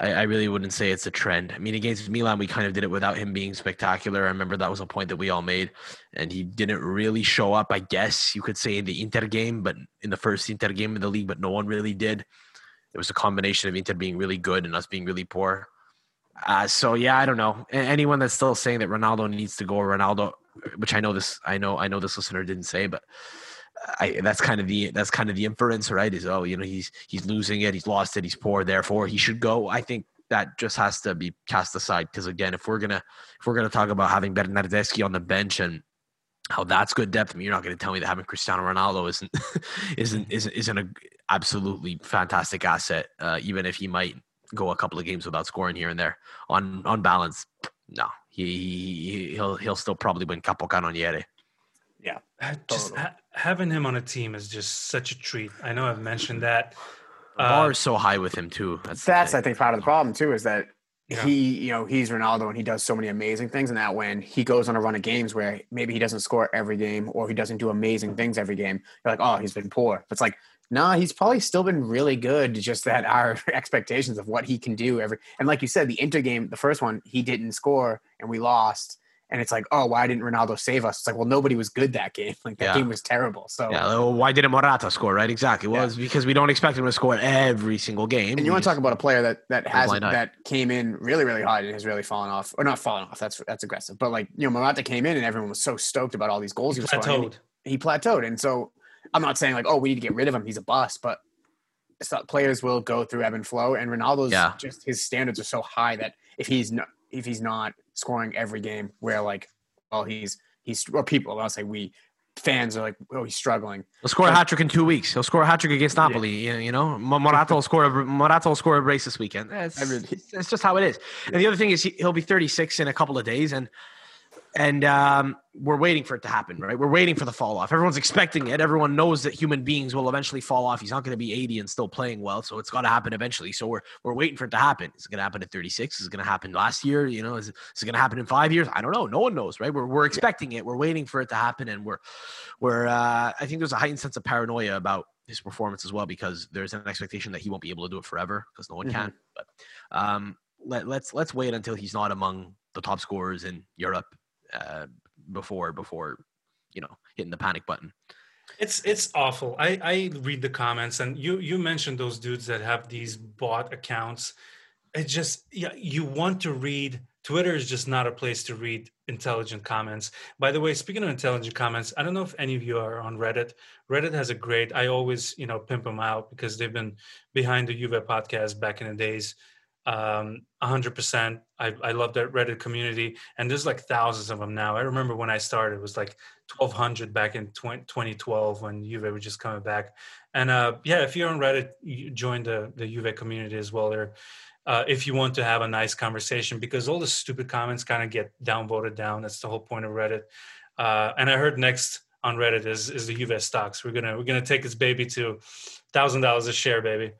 I, I, really wouldn't say it's a trend. I mean, against Milan, we kind of did it without him being spectacular. I remember that was a point that we all made, and he didn't really show up. I guess you could say in the Inter game, but in the first Inter game in the league, but no one really did. It was a combination of Inter being really good and us being really poor. Uh, so yeah, I don't know. Anyone that's still saying that Ronaldo needs to go, Ronaldo, which I know this, I know, I know this listener didn't say, but I, that's kind of the that's kind of the inference, right? Is oh, you know, he's he's losing it, he's lost it, he's poor, therefore he should go. I think that just has to be cast aside because again, if we're gonna if we're gonna talk about having Bernardeschi on the bench and how that's good depth, I mean, you're not to tell me that having Cristiano Ronaldo isn't isn't isn't isn't a absolutely fantastic asset, uh, even if he might go a couple of games without scoring here and there. On on balance, no, he, he he'll he'll still probably win Capocannoniere. Yeah, just totally. ha- having him on a team is just such a treat. I know I've mentioned that. The bar uh, is so high with him too. That's, that's I think part of the problem too is that yeah. he, you know, he's Ronaldo and he does so many amazing things, and that when he goes on a run of games where maybe he doesn't score every game or he doesn't do amazing things every game, you're like, oh, he's been poor. But it's like, nah, he's probably still been really good. Just that our expectations of what he can do every, and like you said, the Inter game, the first one, he didn't score and we lost and it's like, oh, why didn't Ronaldo save us? It's like, well, nobody was good that game. Like that yeah. game was terrible. So yeah, well, why didn't Morata score? Right, exactly. Well, yeah. it's because we don't expect him to score every single game. And you want to talk about a player that that has that came in really really hot and has really fallen off, or not fallen off. That's that's aggressive, but like you know, Morata came in and everyone was so stoked about all these goals he, he was plateaued. scoring. He, he plateaued, and so I'm not saying like, oh, we need to get rid of him. He's a bust, but players will go through ebb and flow, and Ronaldo's yeah. just his standards are so high that if he's not if he's not scoring every game, where like well, he's he's or people. I'll say we fans are like, oh, he's struggling. He'll score a hat trick in two weeks. He'll score a hat trick against Napoli. Yeah. You know, Morata will score. A, Morata will score a brace this weekend. It's, it's just how it is. And the other thing is, he, he'll be 36 in a couple of days, and and um, we're waiting for it to happen, right? We're waiting for the fall off. Everyone's expecting it. Everyone knows that human beings will eventually fall off. He's not going to be 80 and still playing well, so it's got to happen eventually. So we're we're waiting for it to happen. Is it going to happen at 36? Is it going to happen last year? You know, is it, is it going to happen in five years? I don't know. No one knows, right? We're we're expecting it. We're waiting for it to happen, and we're we're. Uh, I think there's a heightened sense of paranoia about his performance as well because there's an expectation that he won't be able to do it forever because no one mm-hmm. can. But um, let, let's let's wait until he's not among the top scorers in Europe. Uh, before before you know hitting the panic button. It's it's awful. I i read the comments and you you mentioned those dudes that have these bot accounts. It just yeah you want to read. Twitter is just not a place to read intelligent comments. By the way speaking of intelligent comments i don't know if any of you are on reddit. Reddit has a great i always you know pimp them out because they've been behind the juve podcast back in the days. Um, 100%. I, I love that Reddit community, and there's like thousands of them now. I remember when I started, it was like 1,200 back in 20, 2012 when Juve was just coming back. And uh, yeah, if you're on Reddit, you join the the Juve community as well. There, uh, if you want to have a nice conversation, because all the stupid comments kind of get downvoted down. That's the whole point of Reddit. Uh, and I heard next on Reddit is is the Juve stocks. We're gonna we're gonna take this baby to thousand dollars a share, baby.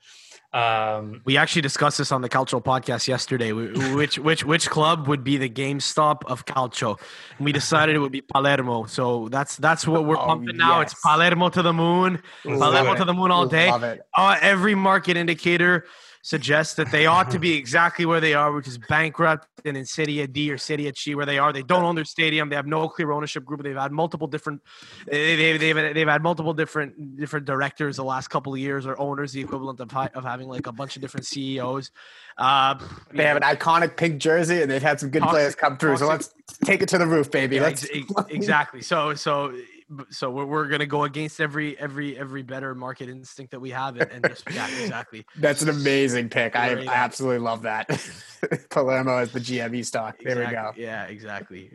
Um, we actually discussed this on the Calcio podcast yesterday. Which which which club would be the GameStop of Calcio? And we decided it would be Palermo. So that's that's what we're oh, pumping now. It's Palermo to the moon, Palermo to the moon all day. Uh, every market indicator suggests that they ought to be exactly where they are, which is bankrupt and in Serie D or Serie C, where they are. They don't own their stadium. They have no clear ownership group. They've had multiple different. They've they've they've had multiple different different directors the last couple of years or owners, the equivalent of of having like a bunch of different CEOs. Uh, they have an iconic pink jersey, and they've had some good toxic, players come through. Toxic. So let's take it to the roof, baby. Yeah, let's exactly. So so so we're, we're gonna go against every every every better market instinct that we have and, and just yeah exactly that's an amazing pick i, I absolutely love that palermo as the gme stock there exactly. we go yeah exactly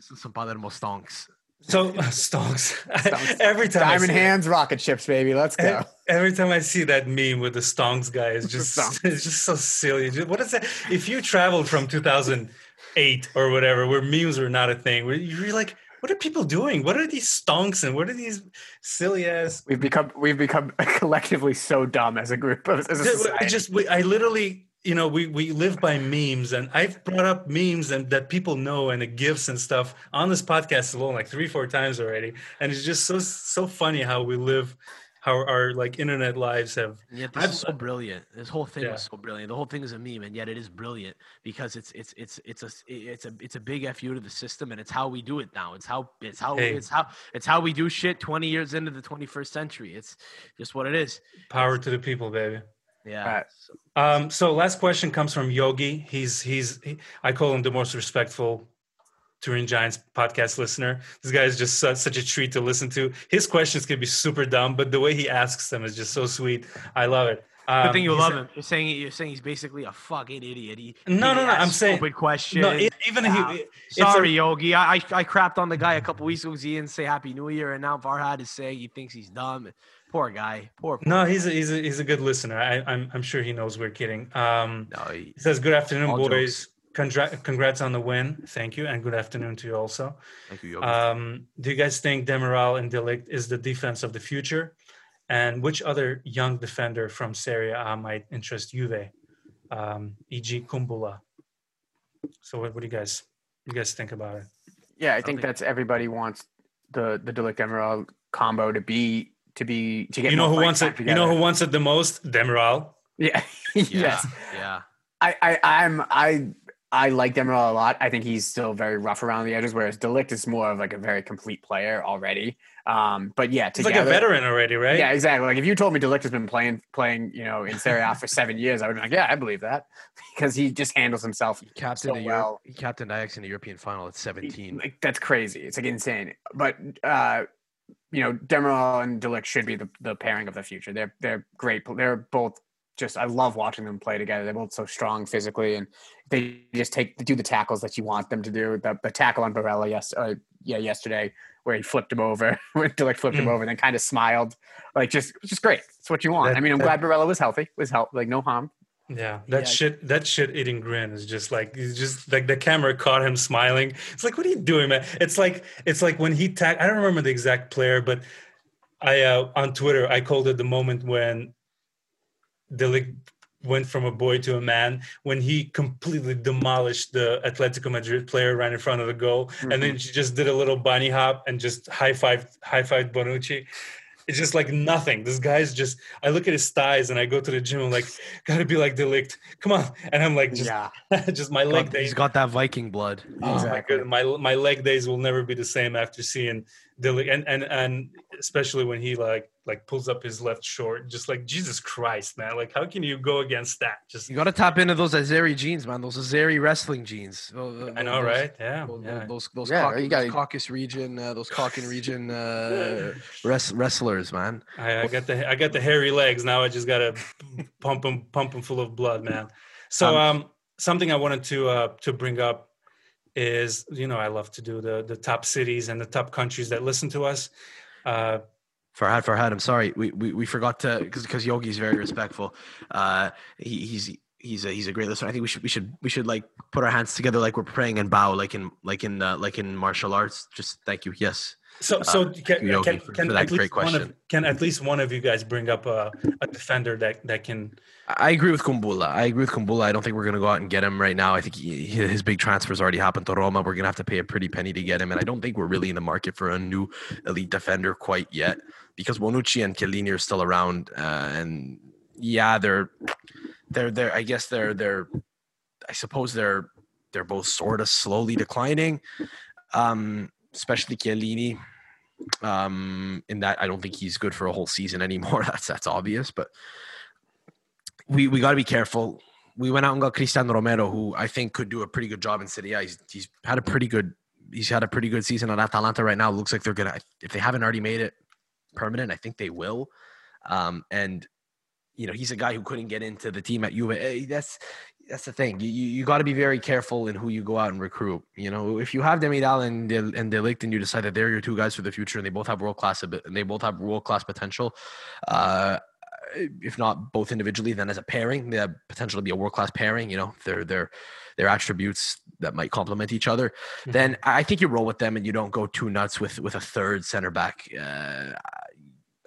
some palermo stonks So stonks. Stonks. every time Diamond see- hands, rocket ships, baby. Let's go. Every time I see that meme with the stonks guy, it's just it's just so silly. What is that? If you traveled from 2008 or whatever, where memes were not a thing, where you're like, what are people doing? What are these stonks and what are these silly ass? We've become we've become collectively so dumb as a group of as a I society. just we, I literally you know we we live by memes and I've brought up memes and that people know and the gifs and stuff on this podcast alone like three four times already and it's just so so funny how we live how our like internet lives have And yet this I've- is so brilliant. This whole thing Yeah. was so brilliant. The whole thing is a meme, and yet it is brilliant because it's it's it's it's a it's a it's a big fu to the system, and it's how we do it now. It's how it's how Hey. it's how it's how we do shit. Twenty years into the twenty first century, it's just what it is. power to the people baby Yeah. Right. So- um so last question comes from Yogi he's he's he, I call him the most respectful Turin Giants podcast listener. This guy is just such, such a treat to listen to. His questions can be super dumb, but the way he asks them is just so sweet. I love it. Good Um, thing you he love him. You're saying you're saying he's basically a fucking idiot. He, No, he no, no, I'm saying- stupid question. No, e- even Yeah. he. it's a- Sorry, Yogi. I, I I crapped on the guy a couple weeks ago he didn't say Happy New Year, and now Farhad is saying he thinks he's dumb. Poor guy. Poor. No, he's a, he's a, he's a good listener. I, I'm I'm sure he knows we're kidding. Um, No, he- he says, "Good afternoon, boys. Congra- congrats on the win. Thank you, and good afternoon to you also. thank you, Um, do you guys think Demiral and De Ligt is the defense of the future? And which other young defender from Serie A might interest Juve, um, e.g. Kumbulla? So what, what do you guys you guys think about it? yeah, I think- think that's everybody wants the the De Ligt Demiral combo to be to be to get. You know who wants time it? You know who wants it the most? Demiral. Yeah. yeah, yes. yeah. I, I I'm I I like Demiral a lot. I think he's still very rough around the edges, whereas De Ligt is more of like a very complete player already. Um, but yeah, He's together, like a veteran already, right? Yeah, exactly. Like if you told me De Ligt has been playing playing, you know, in Serie A for seven years, I would be like, yeah, I believe that because he just handles himself. He captained So the Euro- well. he captained Ajax in the European final at 17. Like that's crazy. It's like insane. But uh, you know, Demiral and De Ligt should be the, the pairing of the future. They're they're great. They're both just I love watching them play together. They're both so strong physically, and they just take do the tackles that you want them to do. The, the tackle on Barella, yes, uh, yeah, yesterday where he flipped him over, when De Ligt flipped him Mm. over, and then kind of smiled, like just just great. It's what you want. That- I mean, I'm that- glad Barella was healthy, was help, like no harm. Yeah, that Yeah. shit, that shit eating grin is just like he's just like the camera caught him smiling. It's like, what are you doing, man? It's like it's like when he tag. I don't remember the exact player, but I uh, on Twitter I called it the moment when De Ligt went from a boy to a man when he completely demolished the Atletico Madrid player right in front of the goal, and then mm-hmm. she just did a little bunny hop and just high five high five Bonucci. It's just like nothing. This guy's just. I look at his thighs and I go to the gym. I'm like, gotta be like De Ligt. Come on, and I'm like, just, yeah, just my leg Got- days. he's got that Viking blood. Oh my Exactly. god, my my leg days will never be the same after seeing De Ligt, and and and especially when he like like pulls up his left short, just like Jesus Christ, man. Like, how can you go against that? Just You got to tap into those Azeri genes, man. Those Azeri wrestling genes. Those- I know, those- right? Yeah, Those, yeah. those, those, Yeah, Cauca- you gotta- Caucasus region, uh, those Caucasus region uh, res- wrestlers, man. I, I got the I got the hairy legs now. I just gotta pump them pump them full of blood, man. So um, something I wanted to uh, to bring up is you know I love to do the the top cities and the top countries that listen to us. Uh, Farhad, Farhad, I'm sorry, we we, we forgot to because because Yogi's very respectful. Uh, he, he's he's a he's a great listener. I think we should we should we should like put our hands together like we're praying and bow like in like in uh, like in martial arts. Just thank you. Yes. so so can, you, Yogi, can, for- can for that at least great one of can at least one of you guys bring up a, a defender that that can I agree with Kumbulla. I agree with Kumbulla. I don't think we're going to go out and get him right now. I think he, his big transfer's already happened to Roma. We're going to have to pay a pretty penny to get him. And I don't think we're really in the market for a new elite defender quite yet because Bonucci and Chiellini are still around. Uh, and yeah, they're, they're, they're, I guess they're, they're, I suppose they're, they're both sort of slowly declining. Um, especially Chiellini. Um, in that I don't think he's good for a whole season anymore. That's, that's obvious, but we we got to be careful. We went out and got Cristiano Romero, who I think could do a pretty good job in City. He's he's had a pretty good he's had a pretty good season at Atalanta right now. Looks like they're gonna if they haven't already made it permanent, I think they will. Um, and you know he's a guy who couldn't get into the team at. Eh, That's that's the thing. You you, you got to be very careful in who you go out and recruit. You know, if you have Demiral and De, and De Ligt and you decide that they're your two guys for the future and they both have world class and they both have world class potential, uh, if not both individually, then as a pairing, they have potential to be a world class pairing. You know, they're they're their attributes that might complement each other. Mm-hmm. Then I think you roll with them and you don't go too nuts with with a third center back. Uh,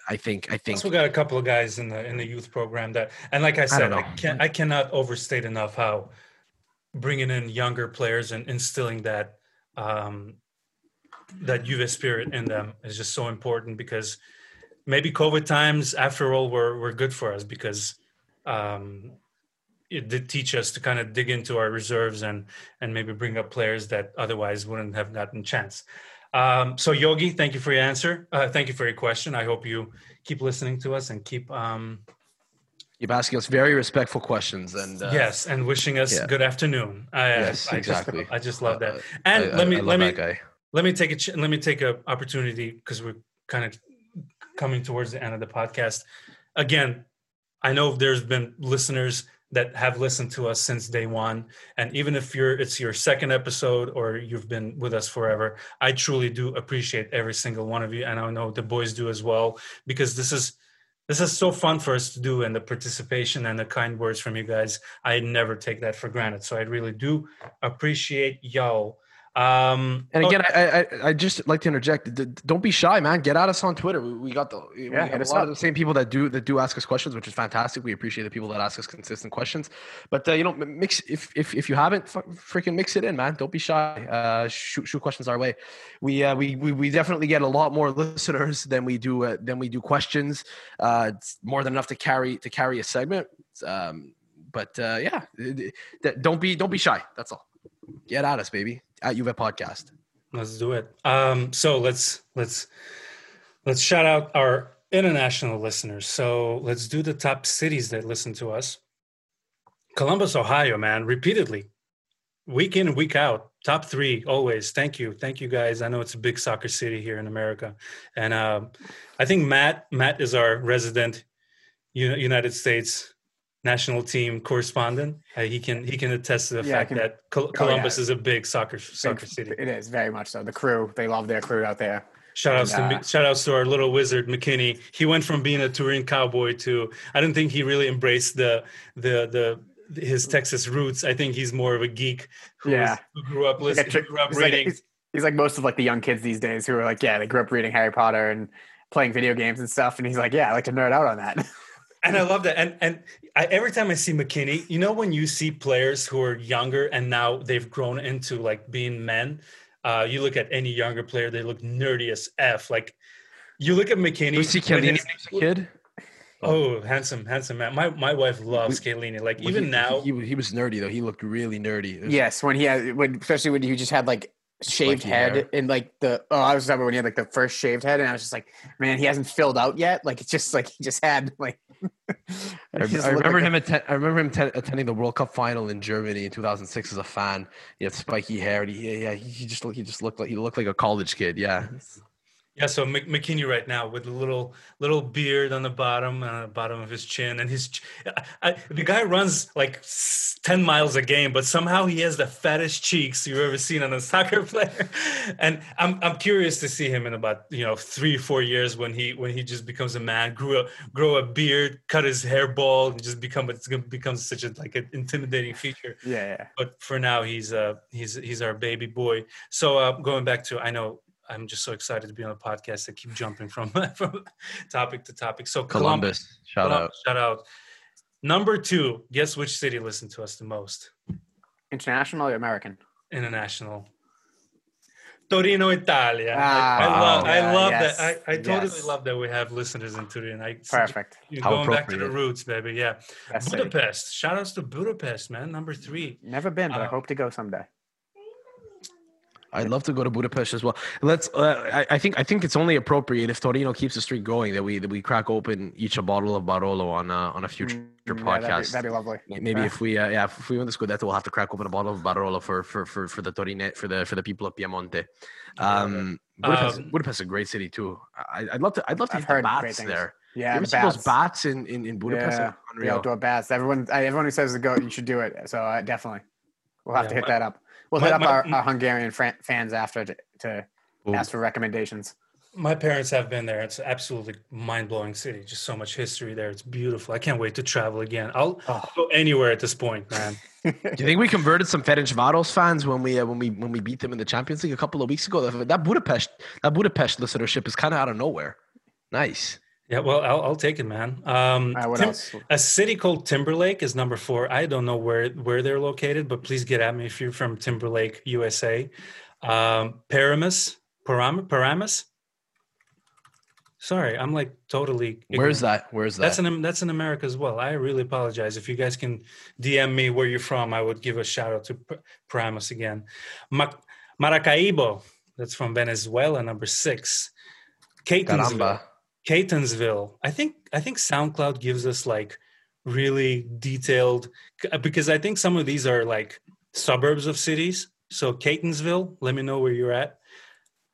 I think I think we got a couple of guys in the in the youth program that, and like I said, I, I can I cannot overstate enough how bringing in younger players and instilling that um, that Juve spirit in them is just so important because maybe COVID times, after all, were were good for us because um, it did teach us to kind of dig into our reserves and and maybe bring up players that otherwise wouldn't have gotten a chance. Um, so Yogi, thank you for your answer. Uh, thank you for your question. I hope you keep listening to us and keep um, keep asking us very respectful questions and uh, yes, and wishing us yeah. good afternoon. I, yes, I exactly. Just, I just love that. And I, let me let me let me take a ch- let me take a opportunity because we're kind of coming towards the end of the podcast. Again, I know there's been listeners that have listened to us since day one. And even if you're it's your second episode or you've been with us forever i truly do appreciate every single one of you. And i know the boys do as well because this is this is so fun for us to do and the participation and the kind words from you guys. I never take that for granted. So i really do appreciate y'all um, and again, oh, I, I I just like to interject. Don't be shy, man. Get at us on Twitter. We, we got the we yeah, a lot of the same people that do that do ask us questions, which is fantastic. We appreciate the people that ask us consistent questions. But uh, you know, mix if if if you haven't, freaking mix it in, man. Don't be shy. Uh, shoot shoot questions our way. We uh, we, we we definitely get a lot more listeners than we do uh, than we do questions. Uh, it's more than enough to carry to carry a segment. Um, but uh, yeah, don't be don't be shy. That's all. Get at us, baby at Juve Podcast. Let's do it. Um, so let's let's let's shout out our international listeners. So let's do the top cities that listen to us. Columbus, Ohio, man, repeatedly, week in week out, top three always. Thank you, thank you guys. I know it's a big soccer city here in America, and uh, I think Matt Matt is our resident United States national team correspondent. Uh, he can he can attest to the yeah, fact can, that Col- Columbus oh, yeah. is a big soccer soccer big, city. It is very much so. The crew they love their crew out there. Shout outs and, uh, to shout outs to our little wizard McKennie. He went from being a touring cowboy to I don't think he really embraced the the the his Texas roots. I think he's more of a geek who, yeah. who grew up listening, like grew up reading. Like, he's, he's like most of like the young kids these days who are like, yeah, they grew up reading Harry Potter and playing video games and stuff. And he's like, yeah, I like to nerd out on that. and I love that. And and I, every time I see McKennie, you know, when you see players who are younger and now they've grown into like being men, uh, you look at any younger player, they look nerdy as f. Like you look at McKennie. You see Chiellini as a kid. Oh, handsome, handsome man. My my wife loves Chiellini. Like even he, now, he, he was nerdy though. He looked really nerdy. Was, yes, when he had, when especially when he just had like shaved head hair. and like the oh I was talking when he had like the first shaved head and I was just like man he hasn't filled out yet like it's just like he just had like I, I, remember like him I remember him t- attending the World Cup final in Germany in 2006 as a fan. He had spiky hair and he, yeah he just he just looked like he looked like a college kid yeah yeah, so McKennie right now with a little little beard on the bottom, on uh, the bottom of his chin, and his I, the guy runs like ten miles a game, but somehow he has the fattest cheeks you've ever seen on a soccer player. And I'm I'm curious to see him in about you know three four years when he when he just becomes a man, grew a grow a beard, cut his hair bald, and just become it's gonna become such a like an intimidating feature. Yeah, yeah. But for now, he's uh he's he's our baby boy. So uh, going back to I know I'm just so excited to be on the podcast to keep jumping from from topic to topic. So Columbus, Columbus shout Columbus, out, shout out. Number two, guess which city listened to us the most? International or American? International. Torino, Italia. Ah, I, love, yeah, I love yes, that. I, I totally yes. love that we have listeners in Turin. I, Perfect. going back to the roots, baby. Yeah. Best Budapest. City. Shout outs to Budapest, man. Number three. Never been, but uh, I hope to go someday. I'd love to go to Budapest as well. Let's. Uh, I, I, think. I think it's only appropriate if Torino keeps the streak going that we that we crack open each a bottle of Barolo on uh, on a future mm, podcast. Yeah, that'd, be, that'd, be, lovely. Maybe if we uh, yeah if we win the Scudetto, we'll have to crack open a bottle of Barolo for for for for the Torino for the for the people of Piemonte. Um, Budapest, um, Budapest is a great city too. I, would love to. I'd love to I've hit the baths there. Yeah, you ever the see those bats. bats in, in, in Budapest? Yeah, the outdoor bats. Everyone, everyone who says to go, you should do it. So uh, definitely, we'll have Yeah, to hit my- that up. We'll my- hit up my- our, our Hungarian fran- fans after to, to ask for recommendations. My parents have been there. It's absolutely mind blowing city. Just so much history there. It's beautiful. I can't wait to travel again. I'll Oh. go anywhere at this point, man. Do you think we converted some Ferencváros fans when we uh, when we when we beat them in the Champions League a couple of weeks ago? That, that Budapest that Budapest listenership is kind of out of nowhere. Nice. Yeah, well, I'll, I'll take it, man. Um, All right, what Tim- else? A city called Timberlake is number four. I don't know where where they're located, but please get at me if you're from Timberlake, USA. Um, Paramus, Param, Paramus. Sorry, I'm like totally. Where's that? Where's that? That's in that's in America as well. I really apologize. If you guys can DM me where you're from, I would give a shout out to P- Paramus again. Ma- Maracaibo, that's from Venezuela, number six. Catonsville. Caramba. Catonsville. I think I think SoundCloud gives us like really detailed because I think some of these are like suburbs of cities. So Catonsville, let me know where you're at.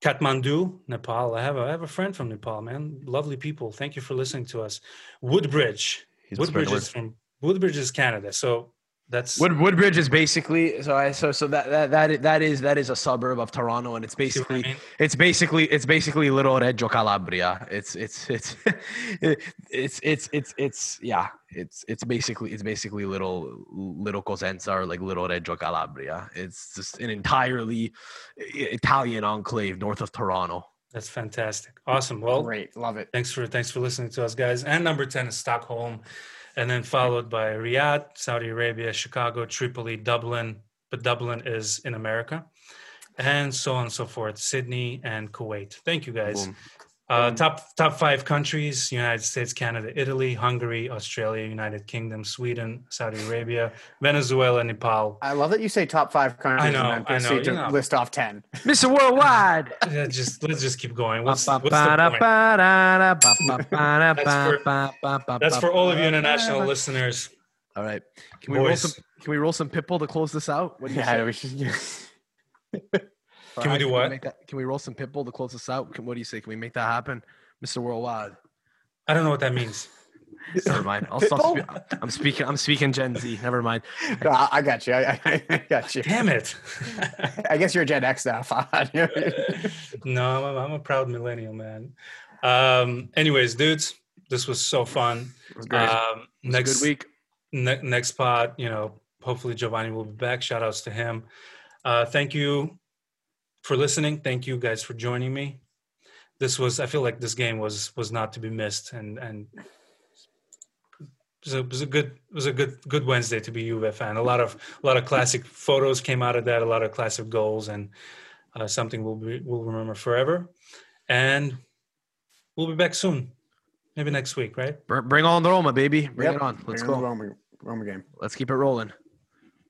Kathmandu, Nepal. I have a, I have a friend from Nepal, man. Lovely people. Thank you for listening to us. Woodbridge. He's Woodbridge is from Woodbridge is Canada. So that's Wood, Woodbridge is basically so I so so that that that is, that is that is a suburb of Toronto and it's see what I basically mean? it's basically it's basically little Reggio Calabria. It's it's it's it's it's it's it's yeah. It's it's basically it's basically little little Cosenza or like little Reggio Calabria. It's just an entirely Italian enclave north of Toronto. that's fantastic. Awesome. Well, Great, love it. Thanks for thanks for listening to us, guys. And number ten is Stockholm, and then followed by Riyadh, Saudi Arabia, Chicago, Tripoli, Dublin, but Dublin is in America, and so on and so forth. Sydney and Kuwait. Thank you, guys. Boom. Uh, top top five countries: United States, Canada, Italy, Hungary, Australia, United Kingdom, Sweden, Saudi Arabia, Venezuela, Nepal. I love that you say top five countries know, and I know, proceed to you know. list off ten. Mr. Worldwide. Yeah, just let's just keep going. What's, what's the point? That's That's for all of you international listeners. All right. Can we roll some can we roll some pitbull to close this out? What do you say? Yeah, we should. Can we do what? make that- can we roll some pitbull to close this out? Can, what do you say? Can we make that happen? Mr. Worldwide. I don't know what that means. Never mind. I'll stop. Spe- I'm speaking I'm speaking Gen Z. Never mind. No, I I got you. I, I, I got you. Damn it. I guess you're a Gen X now. Farhad. no, I'm a, I'm a proud millennial, man. Um, anyways, dudes, this was so fun. It was great. Um, was next good week. ne- next pod, you know, hopefully Giovanni will be back. Shout outs to him. Uh, thank you for listening. Thank you guys for joining me. This was, I feel like this game was was not to be missed, and and it was a, it was a good it was a good good Wednesday to be a Juve fan. A lot of a lot of classic photos came out of that. A lot of classic goals, and uh, something we'll be, we'll remember forever. And we'll be back soon, maybe next week, right? Bring on the Roma, baby. Bring Yep. it on. Let's Bring on the go. Roma, Roma game. Let's keep it rolling.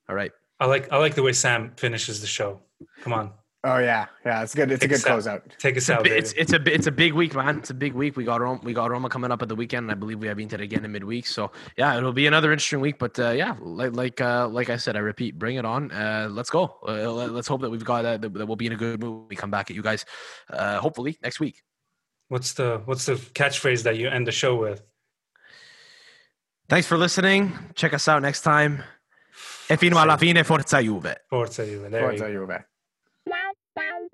All right. I like I like the way Sam finishes the show. Come on, Oh yeah, yeah. It's good. It's a good us out. closeout. take us It's a, out, bi- it's, it's a it's a big week, man. It's a big week. We got Roma, we got Roma coming up at the weekend, and I believe we have Inter again in midweek. So yeah, it'll be another interesting week. But uh, yeah, like like uh, like I said, I repeat, bring it on. Uh, let's go. Uh, let- let's hope that we've got uh, that, that we'll be in a good mood. We come back at you guys, uh, hopefully next week. What's the what's the catchphrase that you end the show with? Thanks for listening. Check us out next time. E fino alla fine, forza Juve. Forza Juve. There Forza you. Juve.